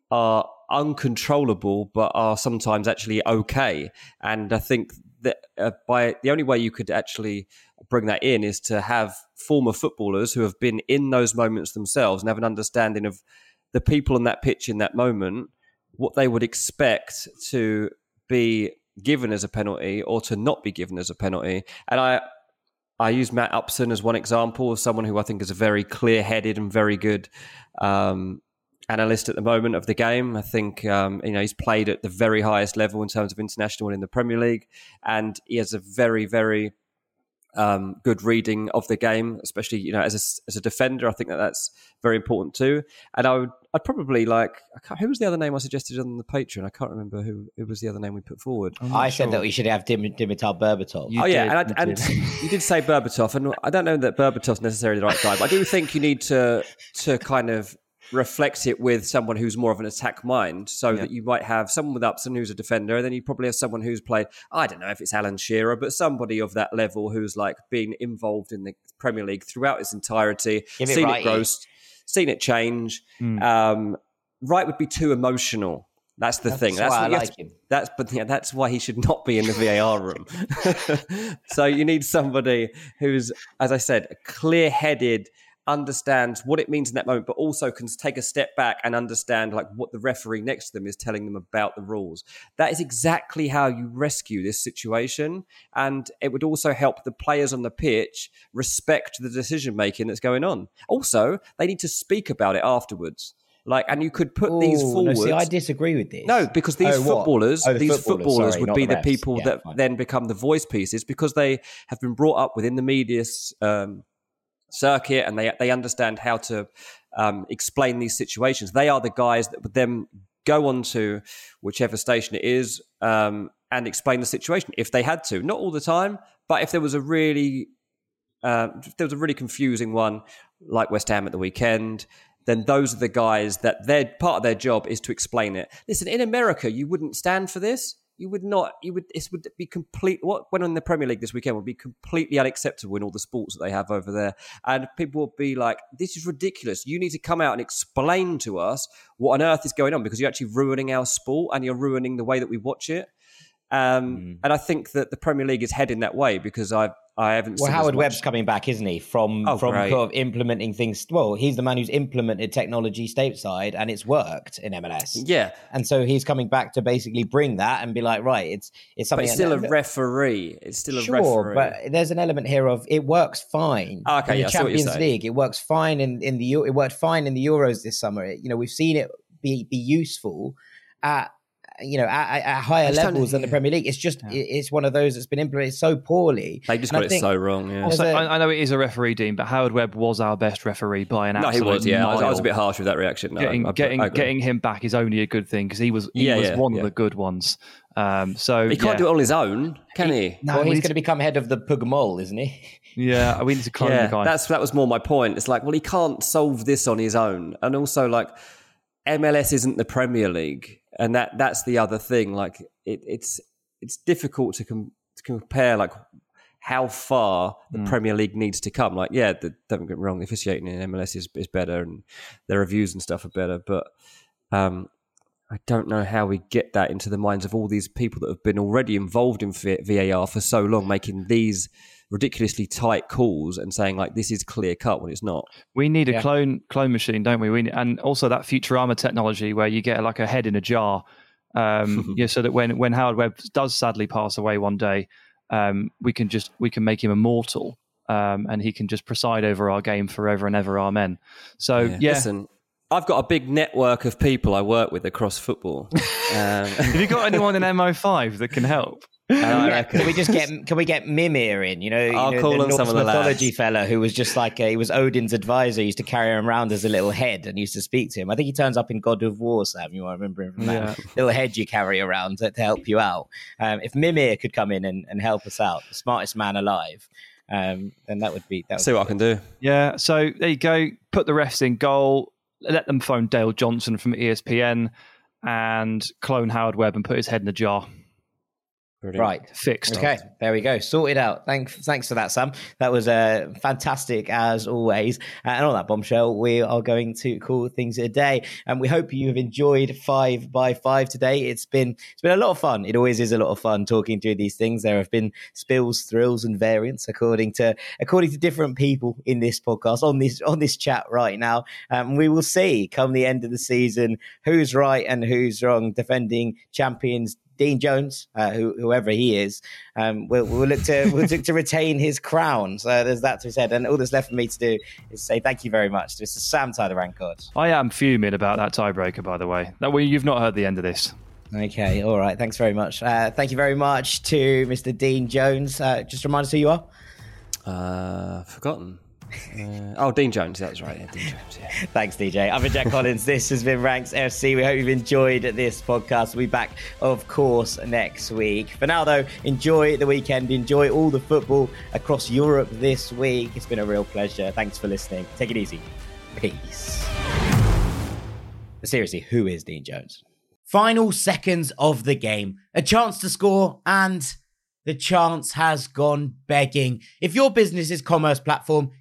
are uncontrollable but are sometimes actually okay. And I think that uh, by the only way you could actually bring that in is to have former footballers who have been in those moments themselves and have an understanding of the people on that pitch in that moment, what they would expect to be given as a penalty or to not be given as a penalty. And I I use Matt Upson as one example of someone who I think is a very clear headed and very good um, analyst at the moment of the game. I think um, you know he's played at the very highest level in terms of international in the Premier League, and he has a very very um, good reading of the game, especially you know as a, as a defender. I think that that's very important too. And I would I'd probably like I can't, who was the other name I suggested on the Patreon? I can't remember who who was the other name we put forward. I said that we should have Dim- Dimitar Berbatov. You oh yeah, did, and, I, you and did. you did say Berbatov, and I don't know that Berbatov's necessarily the right guy, but I do think you need to to kind of reflect it with someone who's more of an attack mind, so that you might have someone with Upson who's a defender, and then you probably have someone who's played. I don't know if it's Alan Shearer, but somebody of that level who's like been involved in the Premier League throughout its entirety, Give it seen it grow, seen it change. Hmm. Um, right would be too emotional. That's the thing. That's why I like to- him. That's but yeah, that's why he should not be in the VAR room. so you need somebody who's, as I said, clear-headed, understands what it means in that moment, but also can take a step back and understand like what the referee next to them is telling them about the rules. That is exactly how you rescue this situation, and it would also help the players on the pitch respect the decision making that's going on. Also, they need to speak about it afterwards. Like, and you could put these Ooh, forwards. No, see, I disagree with this. No, because these Oh, footballers, Oh, the these footballers, footballers sorry, would be the the people Yeah, that fine. then become the voice pieces because they have been brought up within the media's um, circuit and they they understand how to um, explain these situations. They are the guys that would then go on to whichever station it is um, and explain the situation if they had to. Not all the time, but if there was a really uh, if there was a really confusing one like West Ham at the weekend, then those are the guys that their part of their job is to explain it. Listen, in America, you wouldn't stand for this. You would not. You would. This would be complete. What went on in the Premier League this weekend would be completely unacceptable in all the sports that they have over there, and people would be like, "This is ridiculous. You need to come out and explain to us what on earth is going on because you're actually ruining our sport and you're ruining the way that we watch it." Um, Mm. And I think that the Premier League is heading that way because I I haven't. Well, Howard Webb's coming back, isn't he? From Oh, from sort of implementing things. Well, he's the man who's implemented technology stateside, and it's worked in MLS. Yeah, And so he's coming back to basically bring that and be like, right, it's it's but something. it's still a referee. It's still a sure, referee. but there's an element here of it works fine. Ah, okay, in yeah, the see what you're Champions. League, it works fine in in the it worked fine in the Euros this summer. It, you know, we've seen it be be useful at you know at, at- at higher I just don't- levels than the. Premier League. It's just it- it's one of those that's been implemented so poorly. they just And I got it think- so wrong. Yeah. Also, There's a- I, I know it is a referee, Dean, but Howard Webb was our best referee by an no, he was. Yeah, I was, I was a bit harsh with that reaction. No, getting I- I- getting I getting him back is only a good thing because he was he Yeah, was yeah, one yeah. of the good ones. Um, so He can't yeah. do it on his own, can he? No, well, he's need going to become head of the PGMOL, isn't he? Yeah, we need to clone Yeah, the guy. that's that was more my point. It's like, well, he can't solve this on his own, and also like MLS isn't the Premier League. And that that's the other thing. Like it, it's it's difficult to, com- to compare like how far the mm. Premier League needs to come. Like, yeah, the, don't get me wrong, the officiating in MLS is, is better and their reviews and stuff are better, but um, I don't know how we get that into the minds of all these people that have been already involved in VAR for so long, making these ridiculously tight calls and saying like this is clear cut when it's not. We need a yeah. clone clone machine, don't we? We need, and also that Futurama technology where you get like a head in a jar. Um, yeah, so that when when Howard Webb does sadly pass away one day, um, we can just we can make him immortal, um, and he can just preside over our game forever and ever. Amen. So yeah, yeah. Listen, I've got a big network of people I work with across football. Um, Have you got anyone in MO5 that can help? Uh, can we just get can we get Mimir in? You know, I'll you know, call the on some of the mythology lads. fella who was just like a, he was Odin's advisor. He used to carry him around as a little head and used to speak to him. I think he turns up in God of War, Sam. You might remember him from that yeah. little head you carry around to, to help you out. Um, if Mimir could come in and, and help us out, the smartest man alive. Um, then that would be that. Would See what I can do. Yeah. So there you go. Put the refs in goal. Let them phone Dale Johnson from ESPN and clone Howard Webb and put his head in a jar. Brilliant. Right, fixed. Okay, there we go, sorted out. Thanks, thanks for that, Sam. That was uh, fantastic as always. Uh, and on that bombshell, we are going to call things a day. And we hope you have enjoyed five by five today. It's been it's been a lot of fun. It always is a lot of fun talking through these things. There have been spills, thrills, and variants according to according to different people in this podcast on this on this chat right now. Um, we will see come the end of the season who's right and who's wrong. Defending champions Dean Jones, uh, who, whoever he is, um, will will look to will look to retain his crown. So there's that to be said. And all that's left for me to do is say thank you very much to Mr. Sam Tyler Rancod. I am fuming about that tiebreaker, by the way. That way, you've not heard the end of this. Okay, all right. Thanks very much. Uh, thank you very much to Mr. Dean Jones. Uh, just remind us who you are. Uh, forgotten. Uh, oh, Dean Jones. That's right. Yeah, Dean Jones. Yeah. Thanks, DJ. I'm Jack Collins. This has been Ranks FC. We hope you've enjoyed this podcast. We'll be back, of course, next week. For now, though, enjoy the weekend. Enjoy all the football across Europe this week. It's been a real pleasure. Thanks for listening. Take it easy. Peace. But seriously, who is Dean Jones? Final seconds of the game. A chance to score and the chance has gone begging. If your business's commerce platform